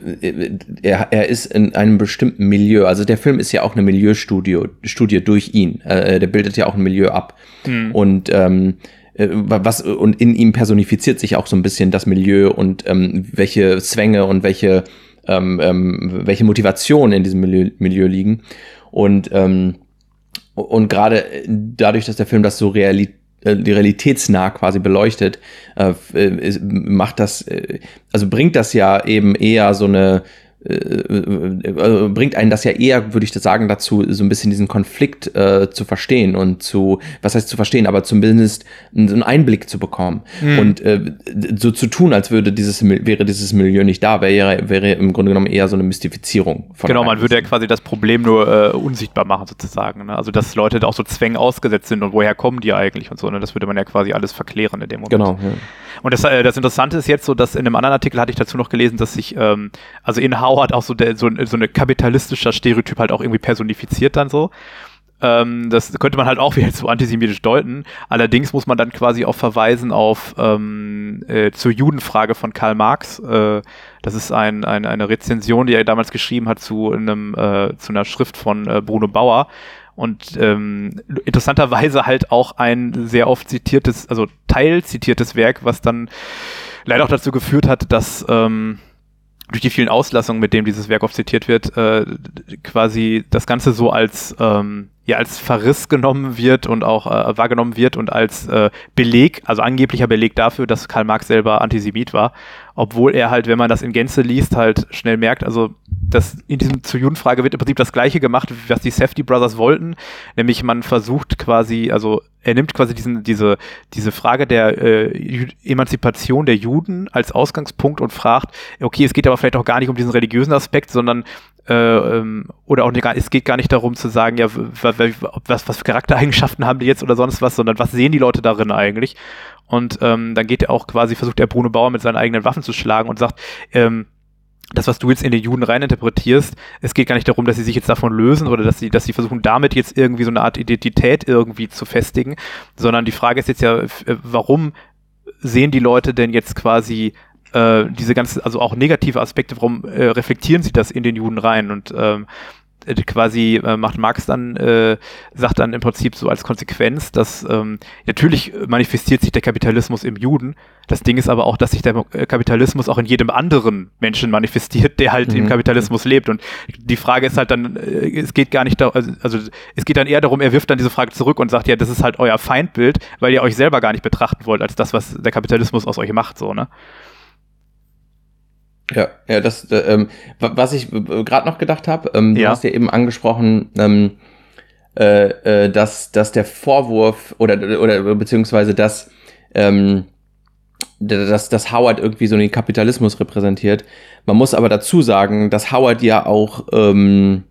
er, er ist in einem bestimmten Milieu. Also der Film ist ja auch eine Milieustudie Studie durch ihn. Äh, der bildet ja auch ein Milieu ab. Mhm. Und ähm, äh, was und in ihm personifiziert sich auch so ein bisschen das Milieu und ähm, welche Zwänge und welche ähm, ähm, welche Motivationen in diesem Milieu, Milieu liegen. Und ähm, und gerade dadurch, dass der Film das so reali äh, realitätsnah quasi beleuchtet, äh, äh macht das, äh, also bringt das ja eben eher so eine äh, äh, bringt einen das ja eher, würde ich das sagen, dazu, so ein bisschen diesen Konflikt äh, zu verstehen und zu, was heißt zu verstehen, aber zumindest einen Einblick zu bekommen mhm. und äh, so zu tun, als würde dieses, wäre dieses Milieu nicht da, wäre, wäre im Grunde genommen eher so eine Mystifizierung. Von genau, man würde ja quasi das Problem nur äh, unsichtbar machen sozusagen. Ne? Also dass Leute da auch so Zwängen ausgesetzt sind und woher kommen die eigentlich und so. Ne? Das würde man ja quasi alles verklären in dem Moment. Genau. Ja. Und das, äh, das Interessante ist jetzt so, dass in einem anderen Artikel hatte ich dazu noch gelesen, dass sich, ähm, also in Howard auch so, der, so, so eine kapitalistischer Stereotyp halt auch irgendwie personifiziert dann so. Ähm, das könnte man halt auch wieder so antisemitisch deuten. Allerdings muss man dann quasi auch verweisen auf ähm, äh, zur Judenfrage von Karl Marx. Äh, das ist ein, ein, eine Rezension, die er damals geschrieben hat zu einem äh, zu einer Schrift von äh, Bruno Bauer und ähm, interessanterweise halt auch ein sehr oft zitiertes, also teilzitiertes Werk, was dann leider auch dazu geführt hat, dass ähm, durch die vielen Auslassungen, mit denen dieses Werk oft zitiert wird, äh, quasi das Ganze so als ähm, ja als Verriss genommen wird und auch äh, wahrgenommen wird und als äh, Beleg, also angeblicher Beleg dafür, dass Karl Marx selber Antisemit war, obwohl er halt, wenn man das in Gänze liest, halt schnell merkt, also das in diesem zur Judenfrage wird im Prinzip das gleiche gemacht, was die Safety Brothers wollten, nämlich man versucht quasi, also er nimmt quasi diesen, diese, diese Frage der äh, Emanzipation der Juden als Ausgangspunkt und fragt, okay, es geht aber vielleicht auch gar nicht um diesen religiösen Aspekt, sondern äh, ähm, oder auch nicht, es geht gar nicht darum zu sagen, ja, was, was für Charaktereigenschaften haben die jetzt oder sonst was, sondern was sehen die Leute darin eigentlich? Und ähm, dann geht er auch quasi, versucht der Bruno Bauer mit seinen eigenen Waffen zu schlagen und sagt, ähm, das, was du jetzt in den Juden reininterpretierst, es geht gar nicht darum, dass sie sich jetzt davon lösen oder dass sie, dass sie versuchen, damit jetzt irgendwie so eine Art Identität irgendwie zu festigen, sondern die Frage ist jetzt ja, warum sehen die Leute denn jetzt quasi äh, diese ganzen, also auch negative Aspekte, warum äh, reflektieren sie das in den Juden rein? Und ähm, äh, quasi äh, macht Marx dann, äh, sagt dann im Prinzip so als Konsequenz, dass ähm, natürlich manifestiert sich der Kapitalismus im Juden. Das Ding ist aber auch, dass sich der äh, Kapitalismus auch in jedem anderen Menschen manifestiert, der halt mhm. im Kapitalismus lebt. Und die Frage ist halt dann, äh, es geht gar nicht da, also, also es geht dann eher darum, er wirft dann diese Frage zurück und sagt, ja, das ist halt euer Feindbild, weil ihr euch selber gar nicht betrachten wollt als das, was der Kapitalismus aus euch macht, so, ne? Ja, ja, das, äh, ähm, was ich äh, gerade noch gedacht habe, ähm, du ja. hast ja eben angesprochen, ähm, äh, äh, dass, dass der Vorwurf oder, oder beziehungsweise dass, ähm, dass, dass Howard irgendwie so den Kapitalismus repräsentiert. Man muss aber dazu sagen, dass Howard ja auch ähm,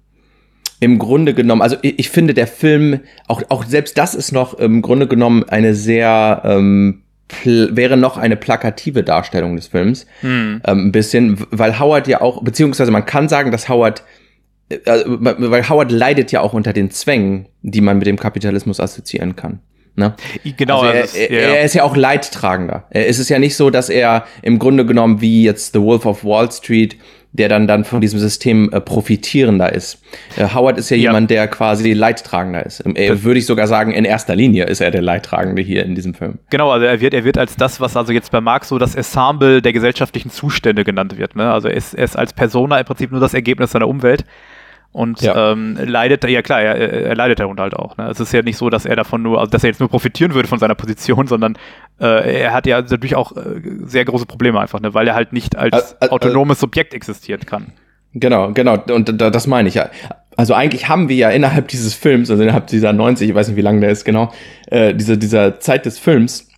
im Grunde genommen, also ich, ich finde der Film, auch, auch selbst das ist noch im Grunde genommen eine sehr ähm, wäre noch eine plakative Darstellung des Films. Hm. Ähm, ein bisschen, weil Howard ja auch, beziehungsweise man kann sagen, dass Howard, äh, weil Howard leidet ja auch unter den Zwängen, die man mit dem Kapitalismus assoziieren kann. Ne? Genau. Also er, also er, er, ist ja auch Leidtragender. Es ist ja nicht so, dass er im Grunde genommen wie jetzt The Wolf of Wall Street der dann dann von diesem System äh, profitierender ist. Äh, Howard ist ja, ja, jemand, der quasi Leidtragender ist. Äh, würde ich sogar sagen, in erster Linie ist er der Leidtragende hier in diesem Film. Genau, also er wird, er wird als das, was also jetzt bei Marx so das Ensemble der gesellschaftlichen Zustände genannt wird. Ne? Also er ist, er ist als Persona im Prinzip nur das Ergebnis seiner Umwelt. Und ja. ähm, leidet, ja klar, er, er leidet darunter halt auch. Ne? Es ist ja nicht so, dass er davon nur, also dass er jetzt nur profitieren würde von seiner Position, sondern äh, er hat ja natürlich auch äh, sehr große Probleme einfach, ne? weil er halt nicht als äh, autonomes Subjekt existieren kann. Genau, genau, und das meine ich ja. Also eigentlich haben wir ja innerhalb dieses Films, also innerhalb dieser 90, ich weiß nicht, wie lang der ist genau, äh, diese, dieser Zeit des Films,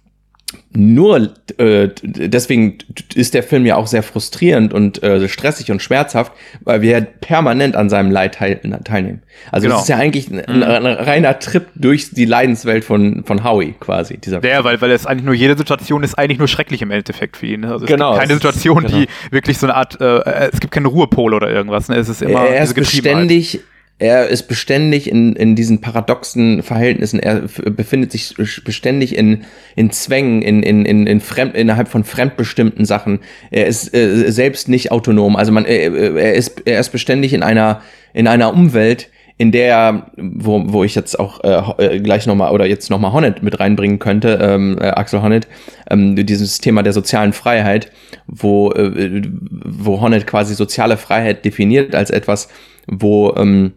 nur äh, deswegen ist der Film ja auch sehr frustrierend und äh, stressig und schmerzhaft, weil wir permanent an seinem Leid teil teilnehmen. Also genau. das ist ja eigentlich ein, ein, ein, reiner Trip durch die Leidenswelt von, von Howie quasi. Dieser ja, weil, weil es eigentlich nur jede Situation ist eigentlich nur schrecklich im Endeffekt für ihn. Ne? Also es genau, gibt keine Situation, ist, genau. die wirklich so eine Art, äh, es gibt keine Ruhepol oder irgendwas. Ne? Es ist immer er ist beständig er ist beständig in, in diesen paradoxen Verhältnissen, er befindet sich beständig in, in Zwängen, in, in, in, in fremd, innerhalb von fremdbestimmten Sachen. Er ist äh, selbst nicht autonom. Also man, er, er, ist, er ist beständig in einer, in einer Umwelt, in der, wo, wo ich jetzt auch äh, gleich nochmal oder jetzt nochmal Honnet mit reinbringen könnte, ähm, äh, Axel Honnet, ähm, dieses Thema der sozialen Freiheit, wo, äh, wo Honnet quasi soziale Freiheit definiert als etwas, wo ähm,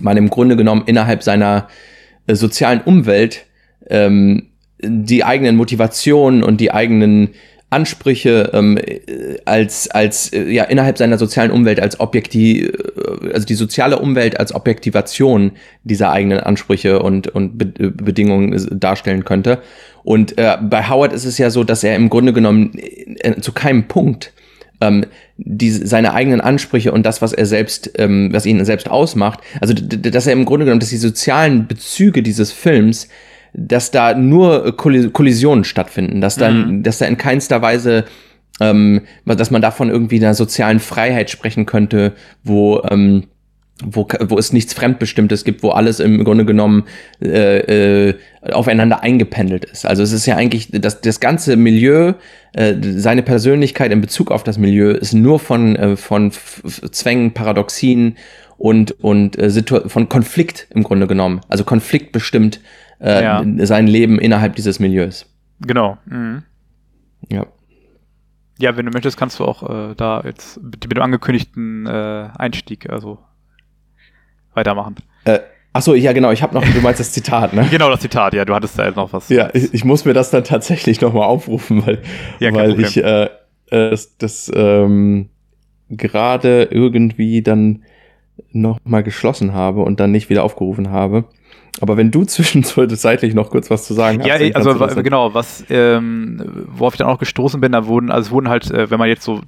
man im Grunde genommen innerhalb seiner äh, sozialen Umwelt ähm, die eigenen Motivationen und die eigenen Ansprüche ähm, äh, als als äh, ja innerhalb seiner sozialen Umwelt als objektiv also die soziale Umwelt als Objektivation dieser eigenen Ansprüche und und Be Bedingungen darstellen könnte. Und äh, bei Howard ist es ja so dass er im Grunde genommen zu keinem Punkt ähm, die, seine eigenen Ansprüche und das, was er selbst, ähm, was ihn selbst ausmacht, also dass er im Grunde genommen, dass die sozialen Bezüge dieses Films, dass da nur Kollisionen stattfinden, dass da, mhm. dass da in keinster Weise ähm, dass man davon irgendwie einer sozialen Freiheit sprechen könnte, wo ähm, wo, wo es nichts Fremdbestimmtes gibt, wo alles im Grunde genommen äh, äh, aufeinander eingependelt ist. Also es ist ja eigentlich, das, das ganze Milieu, äh, seine Persönlichkeit in Bezug auf das Milieu ist nur von, äh, von Zwängen, Paradoxien und, und äh, von Konflikt im Grunde genommen. Also Konflikt bestimmt äh, ja. sein Leben innerhalb dieses Milieus. Genau. Mhm. Ja. Ja, wenn du möchtest, kannst du auch äh, da jetzt mit, mit dem angekündigten äh, Einstieg, also weitermachen. Äh, Achso, ja genau, ich habe noch, du meinst das Zitat, ne? genau, das Zitat, ja, du hattest da jetzt noch was. Ja, ich, ich muss mir das dann tatsächlich nochmal aufrufen, weil, ja, weil ich äh, äh, das, das ähm, gerade irgendwie dann nochmal geschlossen habe und dann nicht wieder aufgerufen habe. Aber wenn du zwischenzeitlich noch kurz was zu sagen hast. Ja, also genau, was, ähm, worauf ich dann auch gestoßen bin, da wurden, also es wurden halt, äh, wenn man jetzt so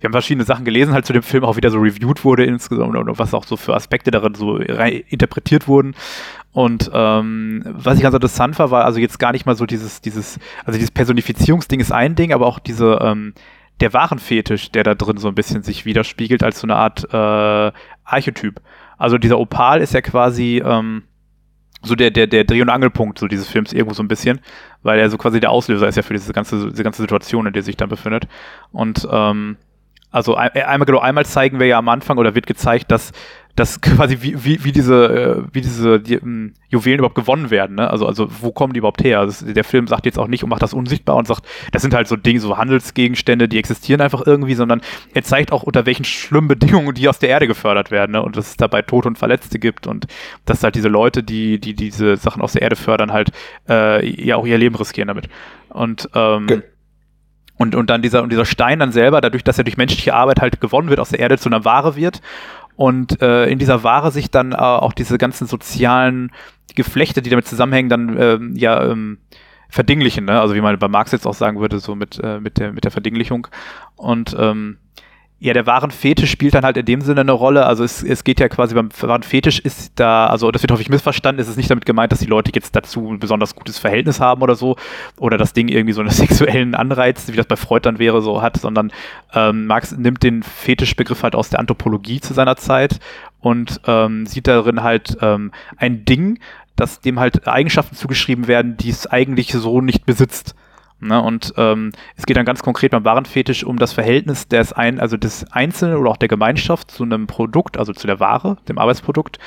wir haben verschiedene Sachen gelesen, halt zu dem Film auch wieder so reviewed wurde insgesamt und was auch so für Aspekte darin so interpretiert wurden. Und ähm, was ich ganz interessant war, war also jetzt gar nicht mal so dieses, dieses, also dieses Personifizierungsding ist ein Ding, aber auch diese, ähm, der Warenfetisch, der da drin so ein bisschen sich widerspiegelt als so eine Art äh, Archetyp. Also dieser Opal ist ja quasi ähm, so der, der, der Dreh- und Angelpunkt so dieses Films irgendwo so ein bisschen, weil er so quasi der Auslöser ist ja für diese ganze, diese ganze Situation, in der sich dann befindet. Und ähm, also äh, einmal genau, einmal zeigen wir ja am Anfang oder wird gezeigt, dass dass quasi wie, wie, wie diese äh, wie diese die, um, hm, Juwelen überhaupt gewonnen werden, ne? Also also wo kommen die überhaupt her? Also der Film sagt jetzt auch nicht und macht das unsichtbar und sagt, das sind halt so Dinge, so Handelsgegenstände, die existieren einfach irgendwie, sondern er zeigt auch unter welchen schlimmen Bedingungen die aus der Erde gefördert werden, ne? Und dass es dabei Tote und Verletzte gibt und dass halt diese Leute, die die diese Sachen aus der Erde fördern, halt äh, ja auch ihr Leben riskieren damit. Und ähm, Ge und, und dann dieser, und dieser Stein dann selber, dadurch, dass er durch menschliche Arbeit halt gewonnen wird, aus der Erde zu einer Ware wird. Und äh, in dieser Ware sich dann äh, auch diese ganzen sozialen Geflechte, die damit zusammenhängen, dann äh, ja ähm, verdinglichen, ne? Also wie man bei Marx jetzt auch sagen würde, so mit, äh, mit, der, mit der Verdinglichung. Und ähm, ja, der wahren Fetisch spielt dann halt in dem Sinne eine Rolle. Also es, es geht ja quasi beim wahren Fetisch ist da, also das wird häufig missverstanden, es ist nicht damit gemeint, dass die Leute jetzt dazu ein besonders gutes Verhältnis haben oder so, oder das Ding irgendwie so einen sexuellen Anreiz, wie das bei Freud dann wäre, so hat, sondern ähm, Marx nimmt den Fetischbegriff halt aus der Anthropologie zu seiner Zeit und ähm, sieht darin halt ähm, ein Ding, dass dem halt Eigenschaften zugeschrieben werden, die es eigentlich so nicht besitzt. Ne, und ähm, es geht dann ganz konkret beim Warenfetisch um das Verhältnis des, ein, also des Einzelnen oder auch der Gemeinschaft zu einem Produkt, also zu der Ware, dem Arbeitsprodukt.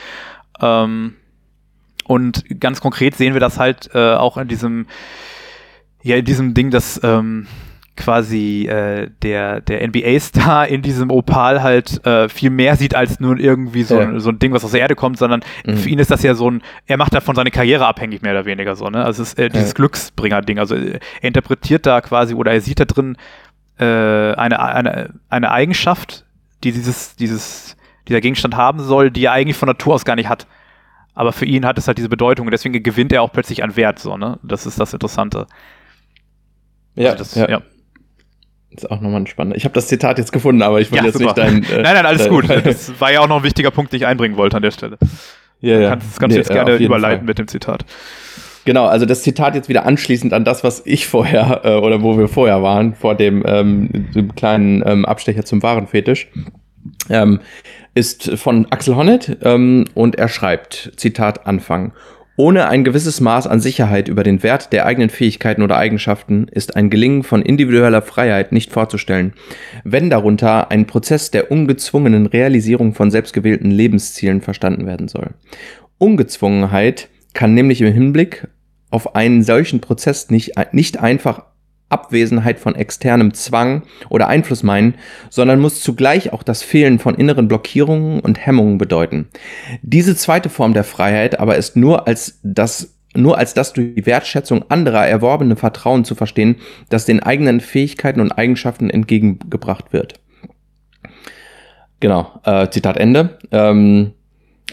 Ähm, und ganz konkret sehen wir das halt äh, auch in diesem, ja, in diesem Ding, dass ähm, quasi äh, der, der NBA-Star in diesem Opal halt äh, viel mehr sieht als nur irgendwie so, ja. ein, so ein Ding, was aus der Erde kommt, sondern mhm. für ihn ist das ja so ein, er macht davon seine Karriere abhängig, mehr oder weniger so, ne? Also es ist äh, dieses ja. Glücksbringer-Ding. Also er interpretiert da quasi oder er sieht da drin äh, eine, eine, eine Eigenschaft, die dieses, dieses, dieser Gegenstand haben soll, die er eigentlich von Natur aus gar nicht hat. Aber für ihn hat es halt diese Bedeutung und deswegen gewinnt er auch plötzlich an Wert, so, ne? Das ist das Interessante. Ja, also das, ja. ja. Ist auch nochmal ein spannender. Ich habe das Zitat jetzt gefunden, aber ich will ja, jetzt super. nicht dein. Äh, nein, nein, alles gut. Das war ja auch noch ein wichtiger Punkt, den ich einbringen wollte an der Stelle. Ja, ja. Kannst, kannst nee, du jetzt gerne überleiten Fall. mit dem Zitat. Genau, also das Zitat jetzt wieder anschließend an das, was ich vorher äh, oder wo wir vorher waren, vor dem, ähm, dem kleinen ähm, Abstecher zum Warenfetisch. Ähm, ist von Axel Honneth ähm, und er schreibt, Zitat Anfang. Ohne ein gewisses Maß an Sicherheit über den Wert der eigenen Fähigkeiten oder Eigenschaften ist ein Gelingen von individueller Freiheit nicht vorzustellen, wenn darunter ein Prozess der ungezwungenen Realisierung von selbstgewählten Lebenszielen verstanden werden soll. Ungezwungenheit kann nämlich im Hinblick auf einen solchen Prozess nicht, nicht einfach Abwesenheit von externem Zwang oder Einfluss meinen, sondern muss zugleich auch das Fehlen von inneren Blockierungen und Hemmungen bedeuten. Diese zweite Form der Freiheit aber ist nur als das nur als das durch die Wertschätzung anderer erworbene Vertrauen zu verstehen, das den eigenen Fähigkeiten und Eigenschaften entgegengebracht wird. Genau, äh, Zitat Ende. Ähm,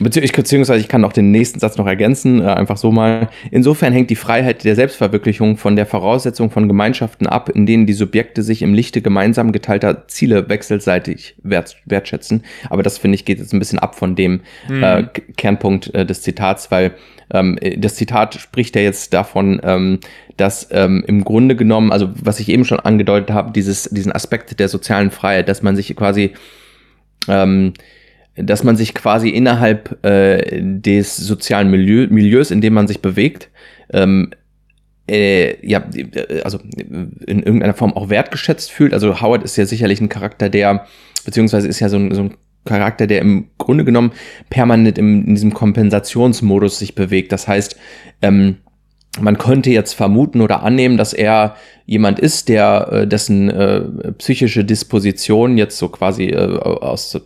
Beziehungsweise ich kann auch den nächsten Satz noch ergänzen, äh, einfach so mal. Insofern hängt die Freiheit der Selbstverwirklichung von der Voraussetzung von Gemeinschaften ab, in denen die Subjekte sich im Lichte gemeinsam geteilter Ziele wechselseitig wert, wertschätzen. Aber das finde ich geht jetzt ein bisschen ab von dem mhm. äh, Kernpunkt äh, des Zitats, weil ähm, das Zitat spricht ja jetzt davon, ähm, dass ähm, im Grunde genommen, also was ich eben schon angedeutet habe, dieses, diesen Aspekt der sozialen Freiheit, dass man sich quasi ähm, dass man sich quasi innerhalb äh, des sozialen Milieu, Milieus, in dem man sich bewegt, ähm, äh, ja, also in irgendeiner Form auch wertgeschätzt fühlt. Also Howard ist ja sicherlich ein Charakter, der, beziehungsweise ist ja so ein, so ein Charakter, der im Grunde genommen permanent im, in diesem Kompensationsmodus sich bewegt. Das heißt, ähm, man könnte jetzt vermuten oder annehmen, dass er jemand ist, der äh, dessen äh, psychische Disposition jetzt so quasi äh, aus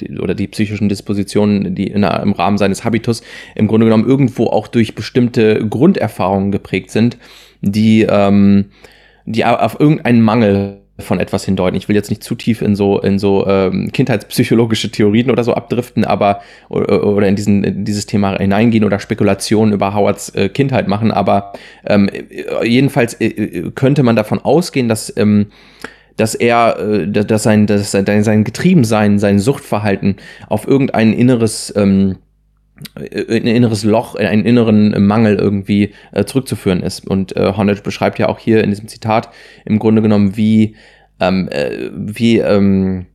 die, oder die psychischen Dispositionen, die in, im Rahmen seines Habitus im Grunde genommen irgendwo auch durch bestimmte Grunderfahrungen geprägt sind, die ähm, die auf irgendeinen Mangel von etwas hindeuten. Ich will jetzt nicht zu tief in so in so ähm, kindheitspsychologische Theorien oder so abdriften, aber oder, oder in diesen in dieses Thema hineingehen oder Spekulationen über Howards äh, Kindheit machen. Aber ähm, jedenfalls äh, könnte man davon ausgehen, dass ähm, dass er, äh, dass sein, dass sein, sein Getriebensein, sein Suchtverhalten auf irgendein inneres ähm, ein inneres Loch, einen inneren Mangel irgendwie äh, zurückzuführen ist. Und äh, Hornet beschreibt ja auch hier in diesem Zitat im Grunde genommen, wie, ähm, äh, wie ähm,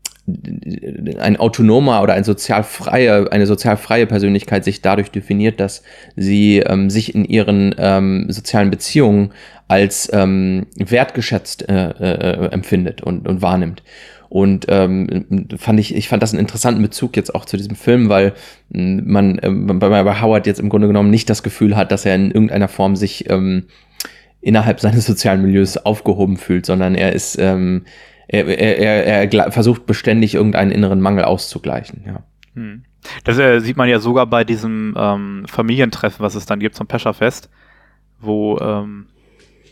ein autonomer oder ein sozial freie, eine sozial freie Persönlichkeit sich dadurch definiert, dass sie ähm, sich in ihren ähm, sozialen Beziehungen als ähm, wertgeschätzt äh, äh, empfindet und, und wahrnimmt. Und ähm, fand ich, ich fand das einen interessanten Bezug jetzt auch zu diesem Film, weil man äh, bei, bei Howard jetzt im Grunde genommen nicht das Gefühl hat, dass er in irgendeiner Form sich ähm, innerhalb seines sozialen Milieus aufgehoben fühlt, sondern er ist, ähm, er, er, er, er versucht beständig irgendeinen inneren Mangel auszugleichen, ja. Hm. Das äh, sieht man ja sogar bei diesem ähm, Familientreffen, was es dann gibt zum Pescherfest, wo ähm,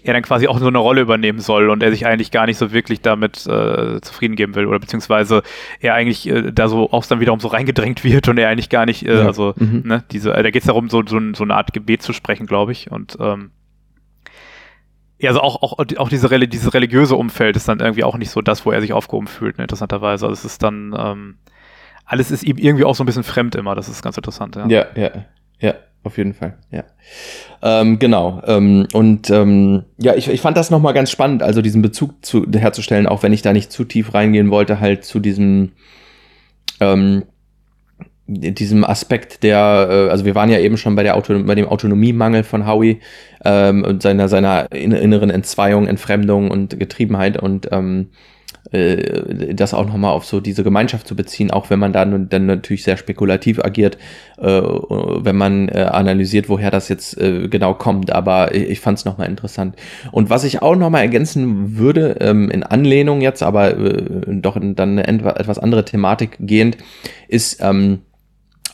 er dann quasi auch so eine Rolle übernehmen soll und er sich eigentlich gar nicht so wirklich damit äh, zufrieden geben will oder beziehungsweise er eigentlich äh, da so auch dann wiederum so reingedrängt wird und er eigentlich gar nicht, äh, ja. also mhm. ne, diese, da geht es darum, so, so, so eine Art Gebet zu sprechen, glaube ich und ähm, ja, also auch, auch, auch diese, dieses religiöse Umfeld ist dann irgendwie auch nicht so das, wo er sich aufgehoben fühlt, ne, interessanterweise. Also es ist dann, ähm, alles ist ihm irgendwie auch so ein bisschen fremd immer, das ist ganz interessant, ja. Ja, ja, ja. Auf jeden Fall, ja. Ähm, genau. Ähm, und ähm, ja, ich, ich fand das nochmal ganz spannend, also diesen Bezug zu, herzustellen, auch wenn ich da nicht zu tief reingehen wollte, halt zu diesem, ähm, diesem Aspekt der, äh, also wir waren ja eben schon bei, der Auto, bei dem Autonomiemangel von Howie ähm, und seiner, seiner inneren Entzweiung, Entfremdung und Getriebenheit und ähm, äh, das auch nochmal auf so diese Gemeinschaft zu beziehen, auch wenn man dann, dann natürlich sehr spekulativ agiert, äh, wenn man äh, analysiert, woher das jetzt äh, genau kommt. Aber ich, ich fand es nochmal interessant. Und was ich auch nochmal ergänzen würde, ähm, in Anlehnung jetzt, aber äh, doch in, dann eine etwas andere Thematik gehend, ist ähm,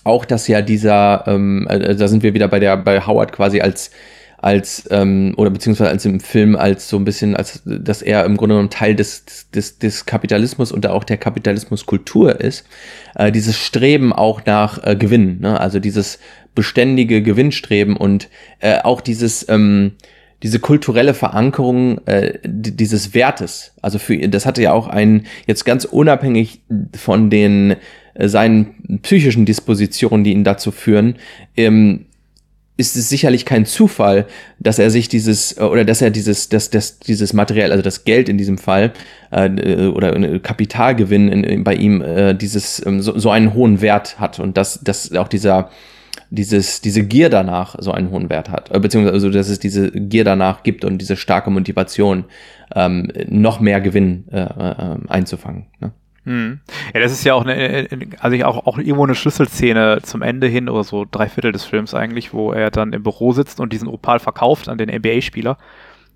auch, dass ja dieser, ähm, äh, da sind wir wieder bei der, bei Howard quasi als als ähm, oder beziehungsweise als im Film als so ein bisschen als dass er im Grunde genommen Teil des des, des Kapitalismus und auch der Kapitalismuskultur ist äh, dieses Streben auch nach äh, Gewinn ne? also dieses beständige Gewinnstreben und äh, auch dieses ähm, diese kulturelle Verankerung äh, dieses Wertes also für das hatte ja auch einen jetzt ganz unabhängig von den äh, seinen psychischen Dispositionen die ihn dazu führen ähm, ist es sicherlich kein Zufall, dass er sich dieses äh, oder dass er dieses dass, dass dieses Material, also das Geld in diesem Fall äh, oder Kapitalgewinn in, in, bei ihm äh, dieses ähm, so, so einen hohen Wert hat und dass dass auch dieser dieses diese Gier danach so einen hohen Wert hat, äh, beziehungsweise also dass es diese Gier danach gibt und diese starke Motivation ähm, noch mehr Gewinn äh, äh, einzufangen. Ne? Hm. Ja, das ist ja auch eine, also auch, auch irgendwo eine Schlüsselszene zum Ende hin oder so drei Viertel des Films eigentlich, wo er dann im Büro sitzt und diesen Opal verkauft an den NBA-Spieler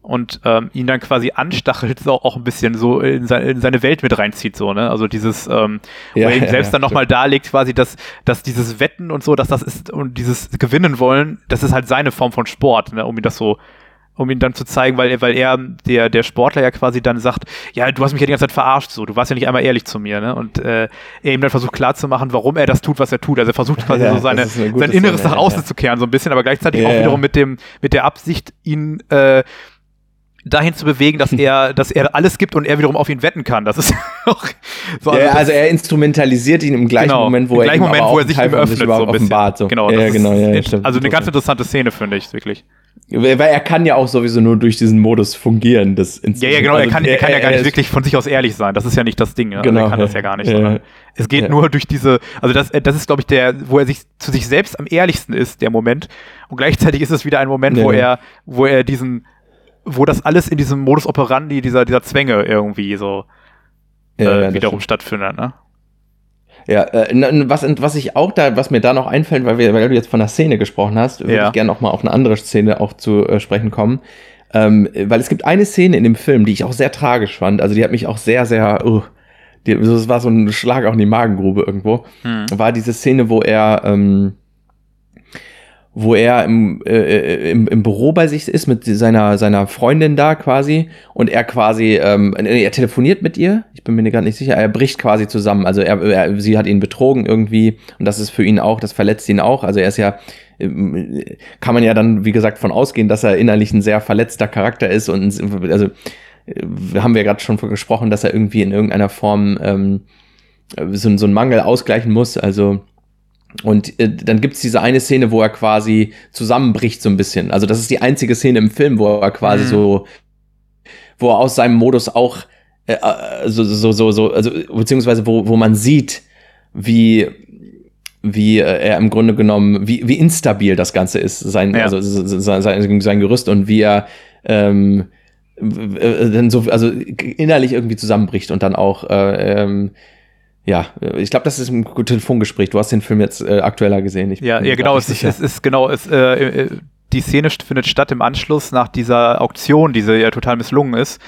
und ähm, ihn dann quasi anstachelt, so auch ein bisschen so in, seine, in seine Welt mit reinzieht, so, ne? Also dieses, ähm, ja, wo er ihm selbst ja, dann nochmal darlegt, quasi, dass, dass dieses Wetten und so, dass das ist und dieses Gewinnen wollen, das ist halt seine Form von Sport, ne? Um ihn das so um ihn dann zu zeigen, weil er, weil er, der, der Sportler ja quasi dann sagt, ja, du hast mich ja die ganze Zeit verarscht, so, du warst ja nicht einmal ehrlich zu mir, ne? Und äh, er ihm dann versucht klarzumachen, warum er das tut, was er tut. Also er versucht quasi ja, so seine, sein Inneres Szene, nach außen ja. zu kehren, so ein bisschen, aber gleichzeitig ja, auch wiederum mit dem, mit der Absicht, ihn äh, dahin zu bewegen, dass er, dass er alles gibt und er wiederum auf ihn wetten kann. Das ist auch so. Also, ja, also er instrumentalisiert ihn im gleichen genau, Moment, wo er, Moment, wo er sich ihm öffnet, so ein offenbart. So. Genau, ja, genau ja, stimmt, also eine ganz interessante Szene, finde ich, wirklich. Weil er kann ja auch sowieso nur durch diesen Modus fungieren. Das ja, ja, genau. Also er kann, er kann ja gar nicht wirklich von sich aus ehrlich sein. Das ist ja nicht das Ding. Also genau, er kann ja, das ja gar nicht. Ja, es geht ja. nur durch diese, also das, das ist, glaube ich, der, wo er sich zu sich selbst am ehrlichsten ist, der Moment. Und gleichzeitig ist es wieder ein Moment, wo er, wo er diesen, wo das alles in diesem Modus operandi dieser, dieser Zwänge irgendwie so äh, wiederum stattfindet, ne? Ja, äh, was, was ich auch da, was mir da noch einfällt, weil, wir, weil du jetzt von der Szene gesprochen hast, würde ja. ich gerne auch mal auf eine andere Szene auch zu äh, sprechen kommen. Ähm, weil es gibt eine Szene in dem Film, die ich auch sehr tragisch fand. Also die hat mich auch sehr, sehr, uh, die, das war so ein Schlag auch in die Magengrube irgendwo. Hm. War diese Szene, wo er ähm, wo er im, äh, äh, im, im Büro bei sich ist mit seiner, seiner Freundin da quasi und er quasi, ähm, er telefoniert mit ihr, ich bin mir gerade nicht sicher, er bricht quasi zusammen, also er, er, sie hat ihn betrogen irgendwie und das ist für ihn auch, das verletzt ihn auch, also er ist ja, ähm, kann man ja dann, wie gesagt, von ausgehen, dass er innerlich ein sehr verletzter Charakter ist und also äh, haben wir gerade schon gesprochen, dass er irgendwie in irgendeiner Form ähm, so, so einen Mangel ausgleichen muss, also und äh, dann gibt's diese eine Szene, wo er quasi zusammenbricht so ein bisschen. Also das ist die einzige Szene im Film, wo er quasi mhm. so, wo er aus seinem Modus auch äh, äh, so, so, so, so, also beziehungsweise wo, wo man sieht, wie wie äh, er im Grunde genommen, wie, wie instabil das Ganze ist, sein, ja. also sein, sein, sein Gerüst und wie er ähm, äh, dann so, also innerlich irgendwie zusammenbricht und dann auch äh, ähm, ja, ich glaube, das ist ein gutes Telefongespräch. Du hast den Film jetzt äh, aktueller gesehen. Ich ja, ja, genau. Es ist, es ist, genau. Es, äh, äh, die Szene findet statt im Anschluss nach dieser Auktion, die ja total misslungen ist.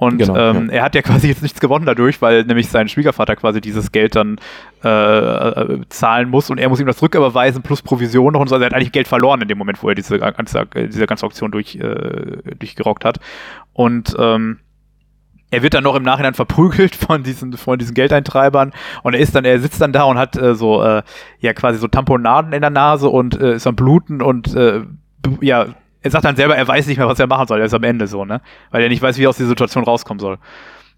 Und genau, ähm, ja. er hat ja quasi jetzt nichts gewonnen dadurch, weil nämlich sein Schwiegervater quasi dieses Geld dann äh, äh, zahlen muss und er muss ihm das rücküberweisen plus Provision noch und so. Also er hat eigentlich Geld verloren in dem Moment, wo er diese ganze, diese ganze Auktion durch, äh, durchgerockt hat. Und ähm, er wird dann noch im Nachhinein verprügelt von diesen, von diesen Geldeintreibern und er ist dann, er sitzt dann da und hat äh, so, äh, ja, quasi so Tamponaden in der Nase und äh, ist am Bluten und äh, ja, er sagt dann selber, er weiß nicht mehr, was er machen soll, er ist am Ende so, ne? Weil er nicht weiß, wie er aus dieser Situation rauskommen soll.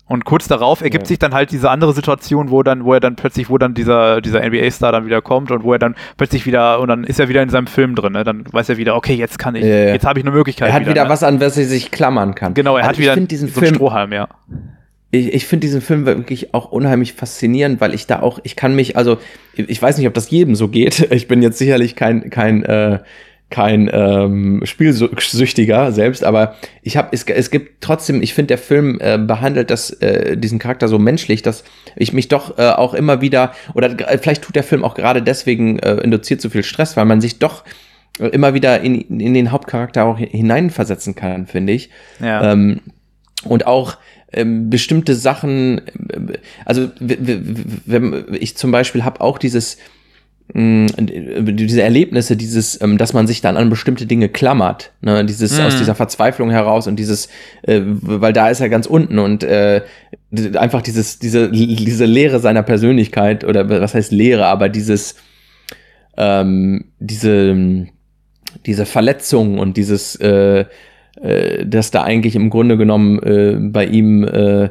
Und kurz darauf ergibt ja. sich dann halt diese andere Situation, wo dann, wo er dann plötzlich, wo dann dieser, dieser NBA-Star dann wieder kommt und wo er dann plötzlich wieder, und dann ist er wieder in seinem Film drin, ne? Dann weiß er wieder, okay, jetzt kann ich, ja, ja. jetzt habe ich eine Möglichkeit. Er hat wieder, wieder ne? was, an was er sich klammern kann. Genau, er also hat wieder diesen so Film, Strohhalm, ja. Ich, ich finde diesen Film wirklich auch unheimlich faszinierend, weil ich da auch, ich kann mich, also, ich weiß nicht, ob das jedem so geht. Ich bin jetzt sicherlich kein, kein, äh, kein ähm, Spielsüchtiger selbst, aber ich habe es, es gibt trotzdem, ich finde, der Film äh, behandelt das, äh, diesen Charakter so menschlich, dass ich mich doch äh, auch immer wieder, oder vielleicht tut der Film auch gerade deswegen äh, induziert so viel Stress, weil man sich doch immer wieder in, in den Hauptcharakter auch hineinversetzen kann, finde ich. Ja. Ähm, und auch ähm, bestimmte Sachen, äh, also wenn ich zum Beispiel habe auch dieses diese Erlebnisse, dieses, ähm, dass man sich dann an bestimmte Dinge klammert, ne, dieses mhm. aus dieser Verzweiflung heraus und dieses, äh, weil da ist er ganz unten und äh, einfach dieses, diese, diese Lehre seiner Persönlichkeit oder was heißt Lehre, aber dieses, ähm, diese, diese Verletzung und dieses, äh, äh, dass da eigentlich im Grunde genommen äh, bei ihm, äh,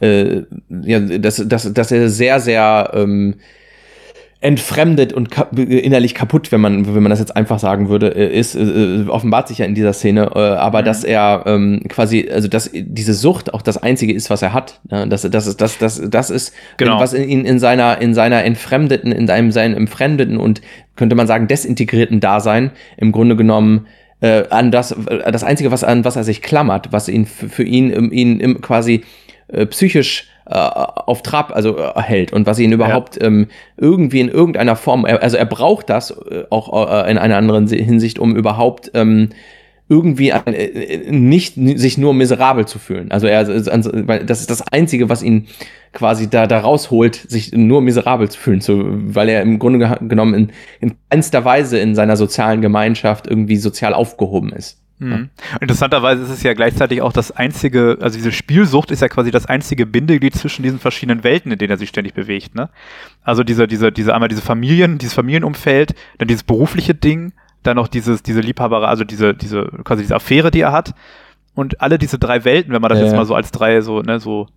äh, ja, dass, dass, dass er sehr, sehr ähm, entfremdet und ka innerlich kaputt, wenn man, wenn man das jetzt einfach sagen würde, äh, ist, äh, offenbart sich ja in dieser Szene, äh, aber mhm. dass er ähm, quasi, also dass diese Sucht auch das Einzige ist, was er hat. Ne? Das, das ist, das, das, das ist, genau. was ihn in seiner, in seiner entfremdeten, in seinem, seinem entfremdeten und könnte man sagen, desintegrierten Dasein im Grunde genommen äh, an das, das Einzige, was an was er sich klammert, was ihn für ihn, ihn quasi äh, psychisch äh, auf Trab also äh, hält und was ihn überhaupt ja. ähm, irgendwie in irgendeiner Form, also er braucht das äh, auch äh, in einer anderen Hinsicht, um überhaupt ähm, irgendwie äh, nicht sich nur miserabel zu fühlen. Also er, das ist das Einzige, was ihn quasi da, da rausholt, sich nur miserabel zu fühlen, so, weil er im Grunde genommen in, in keinster Weise in seiner sozialen Gemeinschaft irgendwie sozial aufgehoben ist. Mhm. Interessanterweise ist es ja gleichzeitig auch das einzige, also diese Spielsucht ist ja quasi das einzige Bindeglied zwischen diesen verschiedenen Welten, in denen er sich ständig bewegt. Ne? Also diese, diese, diese einmal diese Familien, dieses Familienumfeld, dann dieses berufliche Ding, dann noch dieses, diese Liebhaber, also diese, diese, quasi diese Affäre, die er hat. Und alle diese drei Welten, wenn man das ja. jetzt mal so als drei, so, ne, so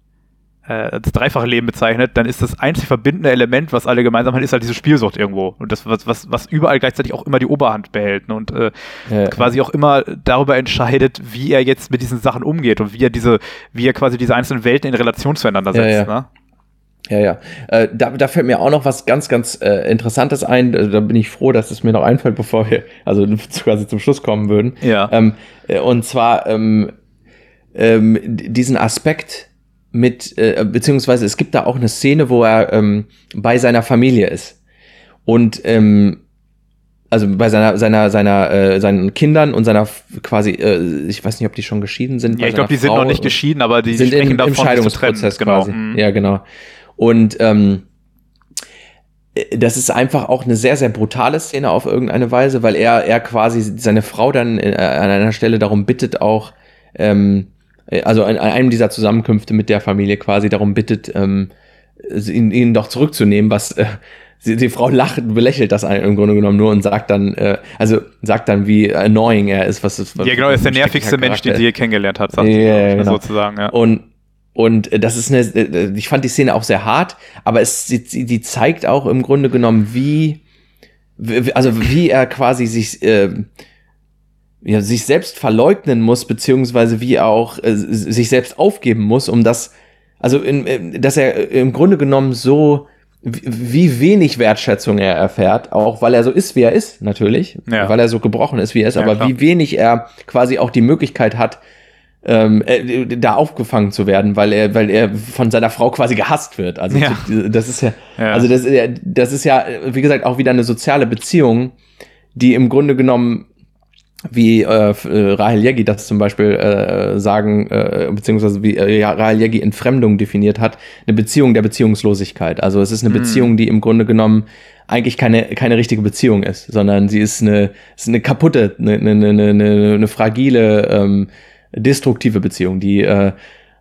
äh, das dreifache Leben bezeichnet, dann ist das einzig verbindende Element, was alle gemeinsam haben, ist halt diese Spielsucht irgendwo. Und das, was, was, was überall gleichzeitig auch immer die Oberhand behält ne? und äh, ja, quasi auch immer darüber entscheidet, wie er jetzt mit diesen Sachen umgeht und wie er diese, wie er quasi diese einzelnen Welten in Relation zueinander setzt. Ja, ne? Ja, ja. Äh, da, da fällt mir auch noch was ganz, ganz äh, Interessantes ein. Da, da bin ich froh, dass es mir noch einfällt, bevor wir also quasi zum Schluss kommen würden. Ja. Ähm, äh, und zwar ähm, ähm, diesen Aspekt, mit, äh, beziehungsweise es gibt da auch eine Szene, wo er ähm, bei seiner Familie ist. Und ähm, also bei seiner, seiner, seiner, äh, seinen Kindern und seiner quasi, äh, ich weiß nicht, ob die schon geschieden sind. Ja, ich glaube, die sind noch nicht geschieden, aber die sind sprechen im, davon, im Scheidungsprozess genau. quasi. Mhm. Ja, genau. Und ähm, äh, das ist einfach auch eine sehr, sehr brutale Szene auf irgendeine Weise, weil er, er quasi seine Frau dann äh, an einer Stelle darum bittet, auch ähm, äh, also an, einem dieser Zusammenkünfte mit der Familie quasi darum bittet, ähm, ihn, ihn doch zurückzunehmen, was äh, die, die Frau lacht, belächelt das im Grunde genommen nur und sagt dann, äh, also sagt dann, wie annoying er ist, was ist. Ja, genau, er ist der nervigste Mensch, den sie je kennengelernt hat, sagt yeah, sie, genau. sozusagen, ja. Und und äh, das ist eine, äh, ich fand die Szene auch sehr hart, aber es, die, die zeigt auch im Grunde genommen, wie, also wie er quasi sich, äh, ja, sich selbst verleugnen muss, beziehungsweise wie er auch äh, sich selbst aufgeben muss, um das, also in, in, dass er im Grunde genommen so, wie wenig Wertschätzung er erfährt, auch weil er so ist, wie er ist, natürlich, ja. weil er so gebrochen ist, wie er ist, ja, aber klar. wie wenig er quasi auch die Möglichkeit hat, ähm, äh, da aufgefangen zu werden, weil er, weil er von seiner Frau quasi gehasst wird. Also ja. das ist ja, ja, also das, das ist ja, wie gesagt, auch wieder eine soziale Beziehung, die im Grunde genommen wie äh, äh, Rahel Yegi das zum Beispiel äh, sagen, äh, beziehungsweise wie äh, Rahel Yegi Entfremdung definiert hat, eine Beziehung der Beziehungslosigkeit. Also es ist eine mm. Beziehung, die im Grunde genommen eigentlich keine, keine richtige Beziehung ist, sondern sie ist eine, ist eine kaputte, eine, eine, eine, eine fragile, ähm, destruktive Beziehung, die äh,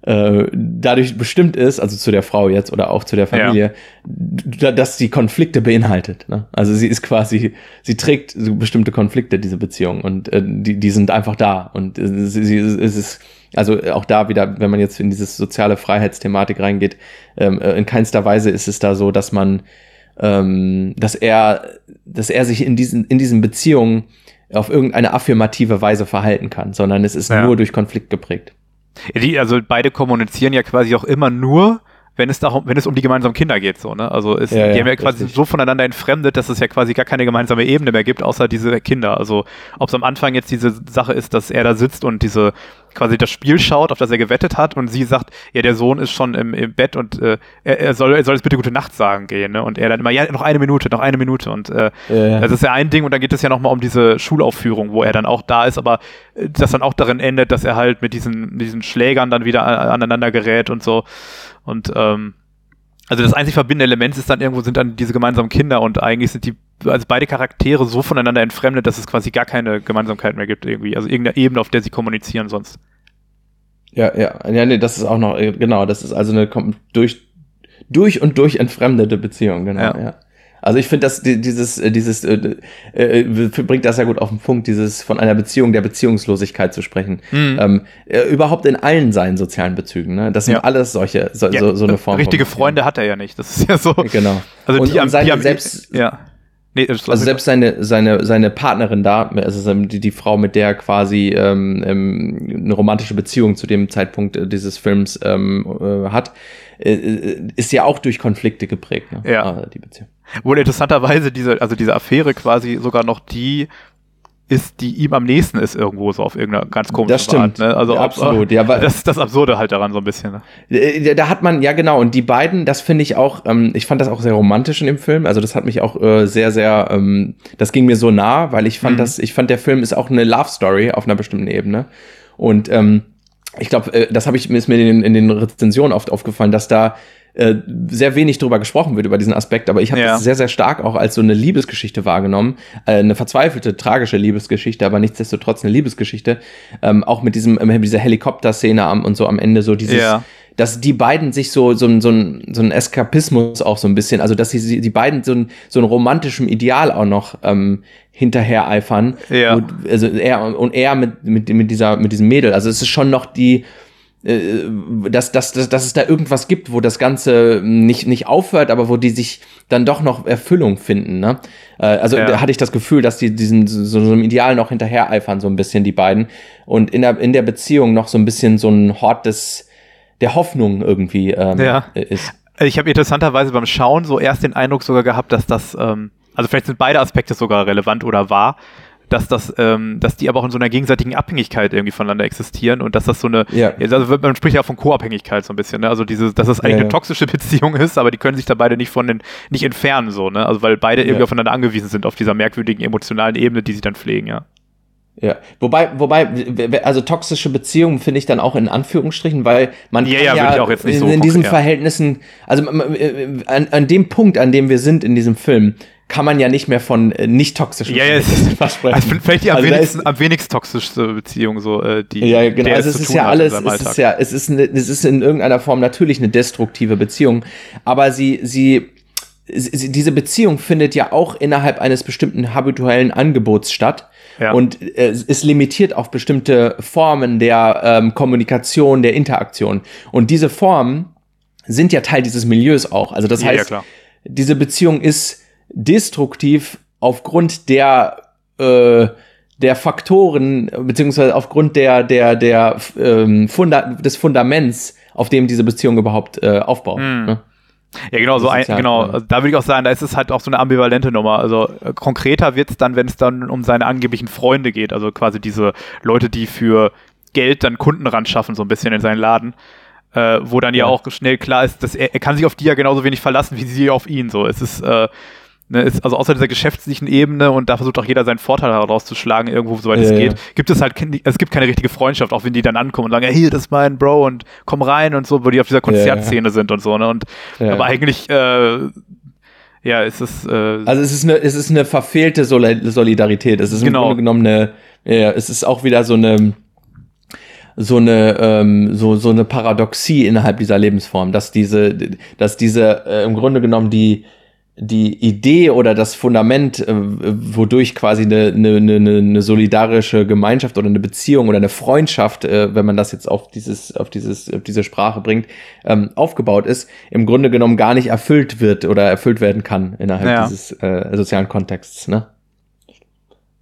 äh, dadurch bestimmt ist, also zu der Frau jetzt oder auch zu der Familie, ja. dass sie Konflikte beinhaltet. Ne? Also sie ist quasi, sie trägt bestimmte Konflikte, diese Beziehung, und äh, die, die sind einfach da. Und äh, sie, sie es ist, also auch da wieder, wenn man jetzt in dieses soziale Freiheitsthematik reingeht, ähm, äh, in keinster Weise ist es da so, dass man, ähm, dass er, dass er sich in diesen, in diesen Beziehungen auf irgendeine affirmative Weise verhalten kann, sondern es ist ja. nur durch Konflikt geprägt. Die, also beide kommunizieren ja quasi auch immer nur wenn es darum, wenn es um die gemeinsamen Kinder geht, so, ne? Also es, Ja, die ja, haben ja quasi richtig. so voneinander entfremdet, dass es ja quasi gar keine gemeinsame Ebene mehr gibt, außer diese Kinder. Also ob es am Anfang jetzt diese Sache ist, dass er da sitzt und diese quasi das Spiel schaut, auf das er gewettet hat, und sie sagt, ja, der Sohn ist schon im, im Bett und äh, er, er soll, er soll jetzt bitte gute Nacht sagen gehen, ne? Und er dann immer, ja, noch eine Minute, noch eine Minute. Und äh, Ja, das ist ja ein Ding, und dann geht es ja nochmal um diese Schulaufführung, wo er dann auch da ist, aber äh, das dann auch darin endet, dass er halt mit diesen, mit diesen Schlägern dann wieder aneinander gerät und so. Und ähm, also das einzig verbindende Element ist dann irgendwo sind dann diese gemeinsamen Kinder und eigentlich sind die, also beide Charaktere so voneinander entfremdet, dass es quasi gar keine Gemeinsamkeit mehr gibt irgendwie. Also irgendeine Ebene, auf der sie kommunizieren sonst. Ja, ja, ja, nee, das ist auch noch, äh, genau, das ist also eine durch, durch und durch entfremdete Beziehung, genau, Ja. ja. Also ich finde, dass die- dieses, äh, dieses, äh, äh, bringt das ja gut auf den Punkt, dieses von einer Beziehung der Beziehungslosigkeit zu sprechen. Mhm. Ähm, äh, überhaupt in allen seinen sozialen Bezügen, ne? Das sind Ja. alles solche, so, Ja, so, so eine Form. Richtige Freunde hat er ja nicht. Das ist ja so. Genau. Also Und- die, am, und seine die selbst- ja. Nee, Also selbst seine, seine, seine Partnerin da, also die, die Frau, mit der er quasi ähm, ähm, eine romantische Beziehung zu dem Zeitpunkt äh, dieses Films ähm, äh, hat, äh, äh, ist ja auch durch Konflikte geprägt, ne? Ja. Äh, die Beziehung. Wohl interessanterweise diese, also diese Affäre quasi sogar noch die ist, die ihm am nächsten ist irgendwo so auf irgendeiner ganz komische Das stimmt. Art. Ne? Also Ja, absolut. Ja, weil- das ist das Absurde halt daran so ein bisschen. Ne? Äh, Da hat man, ja genau, und die beiden, das finde ich auch, ähm, ich fand das auch sehr romantisch in dem Film. Also das hat mich auch äh, sehr, sehr, ähm, das ging mir so nah, weil ich fand Mhm. das, ich fand der Film ist auch eine Love Story auf einer bestimmten Ebene. Und ähm, ich glaube, äh, das habe ich ist mir in, den- in den Rezensionen oft aufgefallen, dass da äh, sehr wenig drüber gesprochen wird über diesen Aspekt, aber ich habe Ja. das sehr, sehr stark auch als so eine Liebesgeschichte wahrgenommen, äh, eine verzweifelte, tragische Liebesgeschichte, aber nichtsdestotrotz eine Liebesgeschichte, ähm, auch mit diesem, äh, dieser Helikopter-Szene am und so am Ende so dieses, Ja. dass die beiden sich so, so, ein- so, ein, so ein Eskapismus auch so ein bisschen, also dass sie, die beiden so ein, so ein romantischem Ideal auch noch ähm, hinterher eifern. Ja. Und, also er und er mit, mit, mit dieser, mit diesem Mädel. Also es ist schon noch die, dass, dass, dass, dass es da irgendwas gibt, wo das Ganze nicht, nicht aufhört, aber wo die sich dann doch noch Erfüllung finden. Ne? Äh, also Ja. da hatte ich das Gefühl, dass die diesen so, so einem Ideal noch hinterher eifern, so ein bisschen, die beiden. Und in der, in der Beziehung noch so ein bisschen so ein Hort des, der Hoffnung irgendwie ähm, Ja. ist. Also Ich habe interessanterweise beim Schauen so erst den Eindruck sogar gehabt, dass das, ähm, also vielleicht sind beide Aspekte sogar relevant oder wahr, dass das, ähm, dass die aber auch in so einer gegenseitigen Abhängigkeit irgendwie voneinander existieren und dass das so eine, Ja. also man spricht ja von Co-Abhängigkeit so ein bisschen, ne? Also diese, dass es eigentlich Ja, eine ja. toxische Beziehung ist, aber die können sich da beide nicht von den, nicht entfernen so, ne? Also weil beide irgendwie Ja. aufeinander angewiesen sind auf dieser merkwürdigen emotionalen Ebene, die sie dann pflegen, ja. Ja, wobei, wobei, also toxische Beziehungen finde ich dann auch in Anführungsstrichen, weil man Ja, kann ja, auch jetzt nicht in, so in diesen ja. Verhältnissen, also m- äh, an, an dem Punkt, an dem wir sind in diesem Film, kann man ja nicht mehr von äh, nicht toxischen Ja, ja, es Verhältnissen ist, versprechen. also vielleicht die am Also wenigsten, ist- am wenigst toxischste Beziehung, so, äh, die, Ja, genau. Also es ist ja alles, es Alltag. ist ja, es ist, eine, es ist in irgendeiner Form natürlich eine destruktive Beziehung, aber sie, sie, sie, diese Beziehung findet ja auch innerhalb eines bestimmten habituellen Angebots statt. Ja. Und äh, ist limitiert auf bestimmte Formen der ähm, Kommunikation, der Interaktion. Und diese Formen sind ja Teil dieses Milieus auch. Also das Ja, ja, heißt, klar. diese Beziehung ist destruktiv aufgrund der äh, der Faktoren beziehungsweise aufgrund der der der ähm, Funda des Fundaments, auf dem diese Beziehung überhaupt äh, aufbaut. Mhm. Ne? Ja, genau, so ein, genau. Also da würde ich auch sagen, da ist es halt auch so eine ambivalente Nummer. Also äh, konkreter wird es dann, wenn es dann um seine angeblichen Freunde geht, also quasi diese Leute, die für Geld dann Kunden ran schaffen, so ein bisschen in seinen Laden. Äh, wo dann ja. Ja. auch schnell klar ist, dass er, er kann sich auf die ja genauso wenig verlassen, wie sie auf ihn. So, es ist, äh, ne, ist also außer dieser geschäftlichen Ebene und da versucht auch jeder seinen Vorteil herauszuschlagen, irgendwo, soweit es Ja, geht, ja. gibt es halt es gibt keine richtige Freundschaft, auch wenn die dann ankommen und sagen, hier, das ist mein Bro und komm rein und so, wo die auf dieser Ja, ja. Konzertszene sind und so, ne? Und aber eigentlich, äh, ja, es ist, äh, Also es ist eine, es ist eine verfehlte Soli- Solidarität. Es ist im Genau. Grunde genommen eine, ja, es ist auch wieder so eine, so eine, ähm, so, so eine Paradoxie innerhalb dieser Lebensform, dass diese, dass diese äh, im Grunde genommen die, die Idee oder das Fundament, äh, wodurch quasi eine, eine, eine, eine solidarische Gemeinschaft oder eine Beziehung oder eine Freundschaft, äh, wenn man das jetzt auf dieses, auf dieses, auf diese Sprache bringt, ähm, aufgebaut ist, im Grunde genommen gar nicht erfüllt wird oder erfüllt werden kann innerhalb Ja. dieses äh, sozialen Kontexts, ne?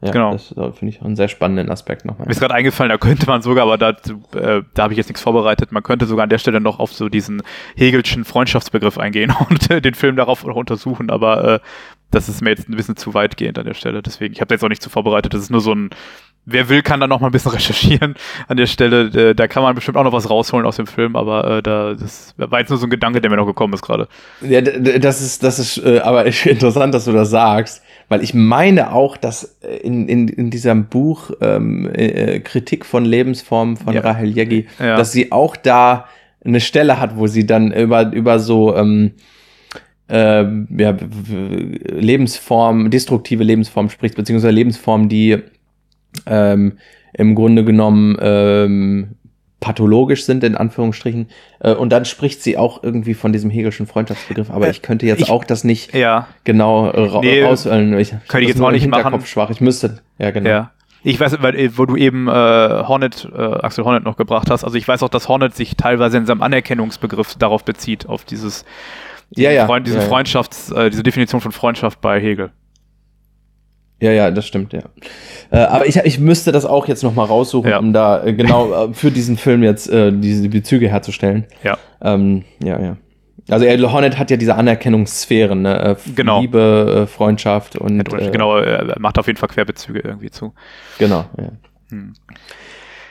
Ja, Genau. Das äh, finde ich auch einen sehr spannenden Aspekt nochmal. Mir ist gerade eingefallen, da könnte man sogar, aber da, äh, da habe ich jetzt nichts vorbereitet, man könnte sogar an der Stelle noch auf so diesen Hegelschen Freundschaftsbegriff eingehen und äh, den Film darauf noch untersuchen, aber äh, das ist mir jetzt ein bisschen zu weitgehend an der Stelle. Deswegen, ich habe da jetzt auch nicht zu vorbereitet. Das ist nur so ein, wer will, kann da noch mal ein bisschen recherchieren an der Stelle. Äh, da kann man bestimmt auch noch was rausholen aus dem Film, aber äh, da das war jetzt nur so ein Gedanke, der mir noch gekommen ist gerade. Ja, das ist, das ist äh, aber echt interessant, dass du das sagst, weil ich meine auch, dass äh, in, in, in diesem Buch ähm, äh, Kritik von Lebensformen von Ja. Rahel Jeggi, Ja. dass sie auch da eine Stelle hat, wo sie dann über, über so ähm, ähm, ja, Lebensformen, destruktive Lebensformen spricht, beziehungsweise Lebensformen, die ähm, im Grunde genommen ähm, pathologisch sind, in Anführungsstrichen. Äh, und dann spricht sie auch irgendwie von diesem Hegelschen Freundschaftsbegriff, aber Äh, ich könnte jetzt ich- auch das nicht Ja, genau äh, ra Nee, rauswählen. Ich, kann ich jetzt auch nicht machen. Schwach. Ich müsste, ja genau. ja. Ich weiß, weil, äh, wo du eben äh, Hornet, äh, Axel Hornet noch gebracht hast, also ich weiß auch, dass Hornet sich teilweise in seinem Anerkennungsbegriff darauf bezieht, auf dieses Ja, ja, Freund, diese. Freundschafts, äh, diese Definition von Freundschaft bei Hegel. Ja, ja, das stimmt, ja. Äh, aber ich, ich müsste das auch jetzt noch mal raussuchen, Ja. um da äh, genau äh, für diesen Film jetzt äh, diese Bezüge herzustellen. Ja. Ähm, ja, ja. Also er, Hornet hat ja diese Anerkennungssphären, ne? Äh, Genau. Liebe, äh, Freundschaft und genau, er macht auf jeden Fall Querbezüge irgendwie zu. genau. Ja, Hm.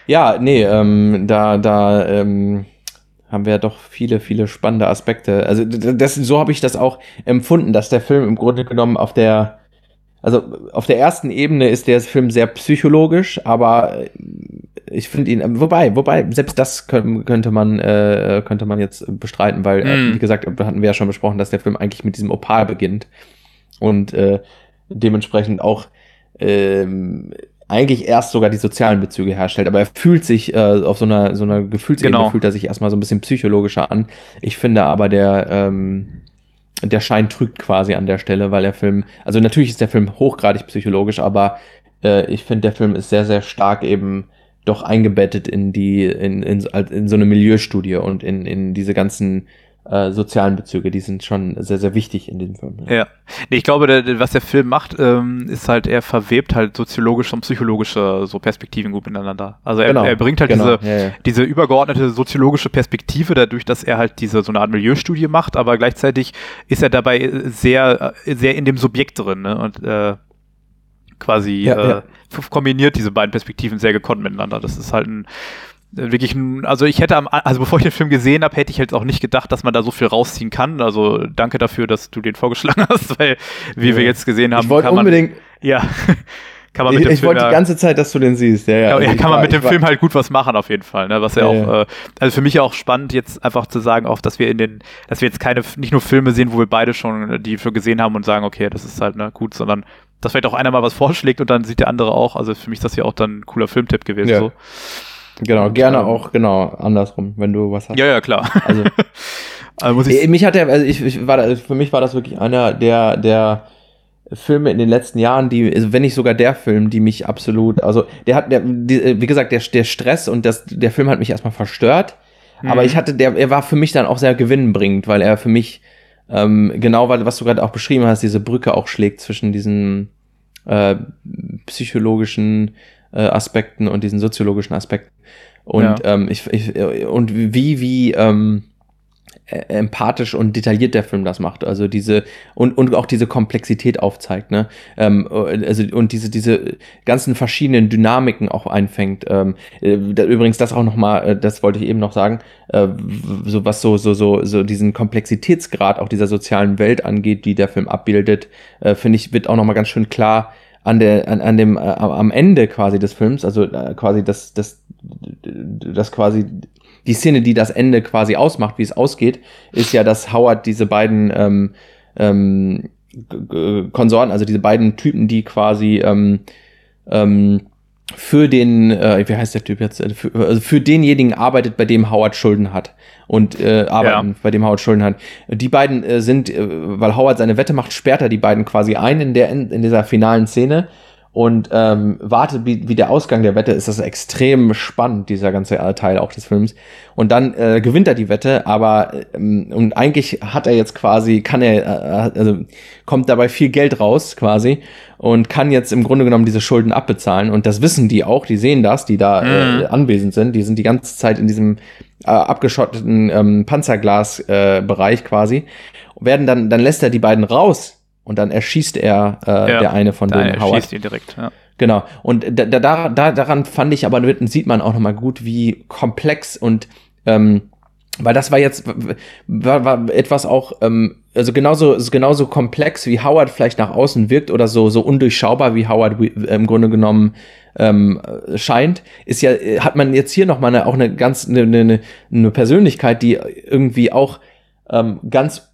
ja nee, ähm, da da ähm, haben wir ja doch viele, viele spannende Aspekte. Also das, so habe ich das auch empfunden, dass der Film im Grunde genommen auf der also auf der ersten Ebene ist der Film sehr psychologisch, aber äh, ich finde ihn, wobei, wobei, selbst das könnte, man, äh, könnte man jetzt bestreiten, weil, äh, Mm. wie gesagt, hatten wir ja schon besprochen, dass der Film eigentlich mit diesem Opal beginnt und äh, dementsprechend auch ähm, eigentlich erst sogar die sozialen Bezüge herstellt, aber er fühlt sich äh, auf so einer, so einer Gefühlsebene Genau. fühlt er sich erstmal so ein bisschen psychologischer an. Ich finde aber der, ähm, der Schein trügt quasi an der Stelle, weil der Film, also natürlich ist der Film hochgradig psychologisch, aber äh, ich finde, der Film ist sehr, sehr stark eben doch eingebettet in die, in, in, in so eine Milieustudie und in, in diese ganzen äh, sozialen Bezüge, die sind schon sehr, sehr wichtig in diesem Film. Ja. Nee, ich glaube, der, was der Film macht, ähm, ist halt, er verwebt halt soziologische und psychologische so Perspektiven gut miteinander. Also er, Genau, er bringt halt genau, diese, ja, ja. diese übergeordnete soziologische Perspektive dadurch, dass er halt diese so eine Art Milieustudie macht, aber gleichzeitig ist er dabei sehr, sehr in dem Subjekt drin ne? und äh, quasi Ja, äh, ja. kombiniert diese beiden Perspektiven sehr gekonnt miteinander. Das ist halt ein wirklich also ich hätte am, also bevor ich den Film gesehen habe, hätte ich halt auch nicht gedacht, dass man da so viel rausziehen kann. Also danke dafür, dass du den vorgeschlagen hast, weil wie wir Ja. jetzt gesehen haben, Ich wollte kann man, unbedingt, ja, kann man ich, mit dem ich Film wollte die ganze Zeit, dass du den siehst. Ja, ja. ja, Also ja, ich kann man war- mit dem ich Film halt gut was machen auf jeden Fall, ne? Was ja, Ja, auch, ja. Äh, also für mich ja auch spannend jetzt einfach zu sagen, auch, dass wir in den, dass wir jetzt keine, nicht nur Filme sehen, wo wir beide schon äh, die für gesehen haben und sagen, okay, das ist halt ne, gut, sondern dass vielleicht auch einer mal was vorschlägt und dann sieht der andere auch. Also für mich ist das ja auch dann ein cooler Filmtipp gewesen. Ja. So. Genau, Und, gerne ähm, auch, genau, andersrum, wenn du was hast. Ja, ja, klar. Also, Also muss ich, Äh, mich hat er, also ich, ich war da, für mich war das wirklich einer der, der Filme in den letzten Jahren, die, also wenn nicht sogar der Film, die mich absolut, also der hat, der, die, äh, wie gesagt, der, der Stress und das, der Film hat mich erstmal verstört, aber Mhm. ich hatte, der, er war für mich dann auch sehr gewinnbringend, weil er für mich ähm, genau, weil, was du gerade auch beschrieben hast, diese Brücke auch schlägt zwischen diesen äh, psychologischen äh, Aspekten und diesen soziologischen Aspekten. Und Ja. ähm, ich, ich und wie wie ähm, äh, empathisch und detailliert der Film das macht. Also diese und, und auch diese Komplexität aufzeigt, ne? Ähm, also und diese diese ganzen verschiedenen Dynamiken auch einfängt. Ähm, äh, da, übrigens das auch noch mal, äh, das wollte ich eben noch sagen, äh, so was so so so so diesen Komplexitätsgrad auch dieser sozialen Welt angeht, die der Film abbildet, äh, finde ich wird auch noch mal ganz schön klar an der an, an dem äh, am Ende quasi des Films, also äh, quasi das das das quasi die Szene, die das Ende quasi ausmacht, wie es ausgeht, ist ja, dass Howard diese beiden ähm, ähm, Konsorten, also diese beiden Typen, die quasi ähm, ähm, für den, äh, wie heißt der Typ jetzt, Äh, für, also für denjenigen arbeitet, bei dem Howard Schulden hat und äh, arbeiten, Ja. bei dem Howard Schulden hat. Die beiden äh, sind, äh, weil Howard seine Wette macht, sperrt er die beiden quasi ein in der in dieser finalen Szene und ähm, wartet, wie, wie der Ausgang der Wette ist. Das ist extrem spannend, dieser ganze Teil auch des Films. Und dann äh, gewinnt er die Wette, aber ähm, und eigentlich hat er jetzt quasi, kann er, äh, also kommt dabei viel Geld raus quasi und kann jetzt im Grunde genommen diese Schulden abbezahlen. Und das wissen die auch, die sehen das, die da äh, Mhm. anwesend sind. Die sind die ganze Zeit in diesem äh, abgeschotteten ähm, Panzerglas-Bereich äh, Bereich quasi. Werden dann, dann lässt er die beiden raus und dann erschießt er äh, Ja, der eine von denen Howard. schießt ihn direkt. Ja. Genau. Und da, da, da, da- daran fand ich aber, sieht man auch nochmal gut, wie komplex und ähm, weil das war jetzt war, war etwas auch, ähm, also genauso, genauso komplex, wie Howard vielleicht nach außen wirkt oder so, so undurchschaubar, wie Howard wi- im Grunde genommen ähm, äh, scheint, ist ja, äh, hat man jetzt hier nochmal eine, auch eine ganz, eine, eine, eine Persönlichkeit, die irgendwie auch ähm, ganz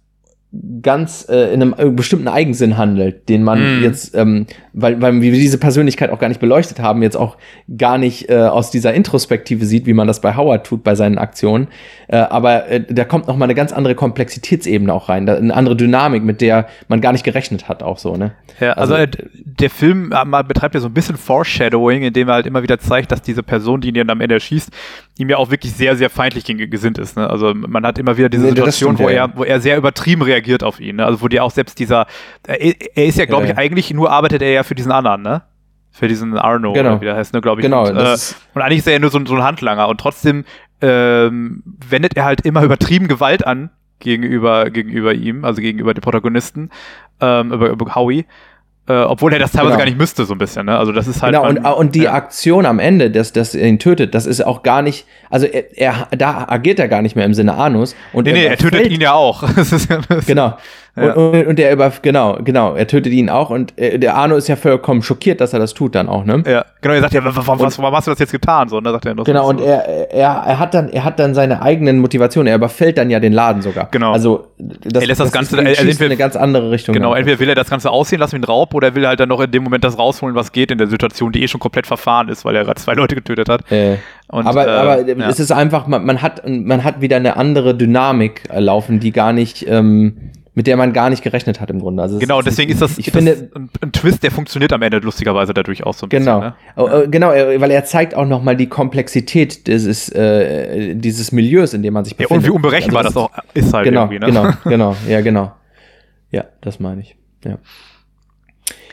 ganz äh, in einem äh, bestimmten Eigensinn handelt, den man Mhm. jetzt, ähm, weil, weil wir diese Persönlichkeit auch gar nicht beleuchtet haben, jetzt auch gar nicht äh, aus dieser Introspektive sieht, wie man das bei Howard tut bei seinen Aktionen. Äh, aber äh, da kommt noch mal eine ganz andere Komplexitätsebene auch rein, da, eine andere Dynamik, mit der man gar nicht gerechnet hat, auch so, ne? Ja, also, Also- der Film äh, betreibt ja so ein bisschen Foreshadowing, indem er halt immer wieder zeigt, dass diese Person, die ihn dann am Ende erschießt, ihm ja auch wirklich sehr, sehr feindlich gesinnt ist. Ne? Also man hat immer wieder diese Nee, Situation, stimmt, wo, ja, er, wo er sehr übertrieben reagiert auf ihn. Ne? Also wo dir auch selbst dieser, äh, er ist ja, glaube Ja, ich, eigentlich nur arbeitet er ja für diesen anderen, ne? Für diesen Arno, Genau. oder wie der heißt, ne, glaube ich. Genau, Und, äh, und eigentlich ist er ja nur so, ein- so ein Handlanger und trotzdem ähm, wendet er halt immer übertrieben Gewalt an gegenüber, gegenüber ihm, also gegenüber dem Protagonisten, ähm, über, über Howie. Äh, obwohl er das teilweise Genau. gar nicht müsste, so ein bisschen, ne? Also das ist halt. Genau, man- und, und die ja. Aktion am Ende, dass, dass er ihn tötet, das ist auch gar nicht, also er, er da agiert er gar nicht mehr im Sinne Anus. Und Nee, nee, er tötet ihn ja auch. Genau. Ja. Und, und, der über, genau, genau, er tötet ihn auch und äh, der Arno ist ja vollkommen schockiert, dass er das tut dann auch, ne? Ja, genau, er sagt ja, was, was, warum hast du das jetzt getan? So, ne, sagt er noch Genau, so. und er, er, er hat dann, er hat dann seine eigenen Motivationen, er überfällt dann ja den Laden sogar. Genau. Also, das, Er lässt das Ganze- ist, er- er- entweder- eine ganz andere Richtung. Genau, dann. entweder will er das Ganze aussehen lassen wie ein Raub oder will er halt dann noch in dem Moment das rausholen, was geht in der Situation, die eh schon komplett verfahren ist, weil er gerade zwei Leute getötet hat. Äh, Und, aber äh, aber ja. es ist einfach, man, man, hat, man hat wieder eine andere Dynamik laufen, die gar nicht, ähm, mit der man gar nicht gerechnet hat im Grunde. Also Genau, deswegen ist das, ich das finde, ein, ein Twist, der funktioniert am Ende lustigerweise dadurch auch so ein Genau, bisschen. Ne? Oh, äh, genau, weil er zeigt auch noch mal die Komplexität dieses, äh, dieses Milieus, in dem man sich Ja, befindet. und wie unberechenbar Also das auch ist halt genau, irgendwie. Ne? genau, genau, ja, genau. Ja, das meine ich. Ja,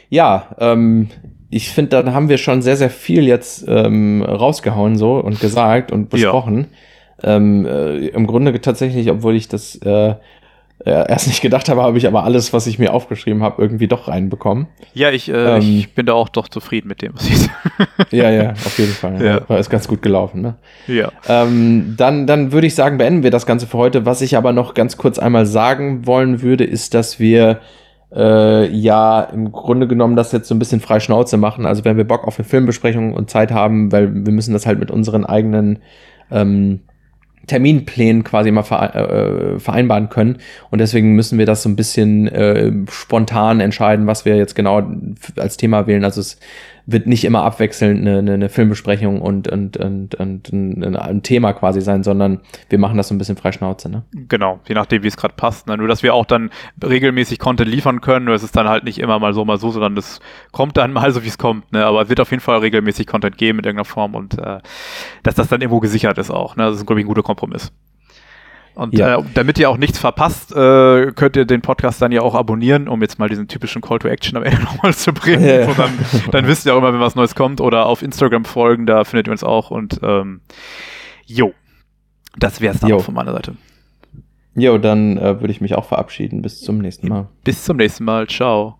ja ähm, ich finde, dann haben wir schon sehr, sehr viel jetzt ähm, rausgehauen so und gesagt und Ja. besprochen. Ähm, äh, Im Grunde tatsächlich, obwohl ich das äh, äh, erst nicht gedacht habe, habe ich aber alles, was ich mir aufgeschrieben habe, irgendwie doch reinbekommen. Ja, ich, äh, Ähm, ich bin da auch doch zufrieden mit dem, was ich Ja, ja, auf jeden Fall. Ja. ja. Ist ganz gut gelaufen, ne? Ja. Ähm, dann, dann würde ich sagen, beenden wir das Ganze für heute. Was ich aber noch ganz kurz einmal sagen wollen würde, ist, dass wir äh, ja im Grunde genommen das jetzt so ein bisschen frei Schnauze machen. Also wenn wir Bock auf eine Filmbesprechung und Zeit haben, weil wir müssen das halt mit unseren eigenen ähm, Terminplänen quasi mal vere äh, vereinbaren können. Und deswegen müssen wir das so ein bisschen äh, spontan entscheiden, was wir jetzt genau als Thema wählen. Also es wird nicht immer abwechselnd eine, eine, eine Filmbesprechung und, und, und, und ein, ein Thema quasi sein, sondern wir machen das so ein bisschen frei Schnauze. Ne? Genau, je nachdem, wie es gerade passt. Ne? Nur, dass wir auch dann regelmäßig Content liefern können. Nur es ist dann halt nicht immer mal so, mal so, sondern es kommt dann mal so, wie es kommt. Ne? Aber es wird auf jeden Fall regelmäßig Content geben in irgendeiner Form und äh, dass das dann irgendwo gesichert ist auch. Ne? Das ist, glaube ich, ein guter Kompromiss. Und Ja. äh, damit ihr auch nichts verpasst, äh, könnt ihr den Podcast dann ja auch abonnieren, um jetzt mal diesen typischen Call to Action am Ende nochmal zu bringen. Ja, dann, dann wisst ihr auch immer, wenn was Neues kommt. Oder auf Instagram folgen, da findet ihr uns auch. Und ähm, jo, das wäre es dann Jo. auch von meiner Seite. Jo, dann äh, würde ich mich auch verabschieden. Bis zum nächsten Mal. Bis zum nächsten Mal. Ciao.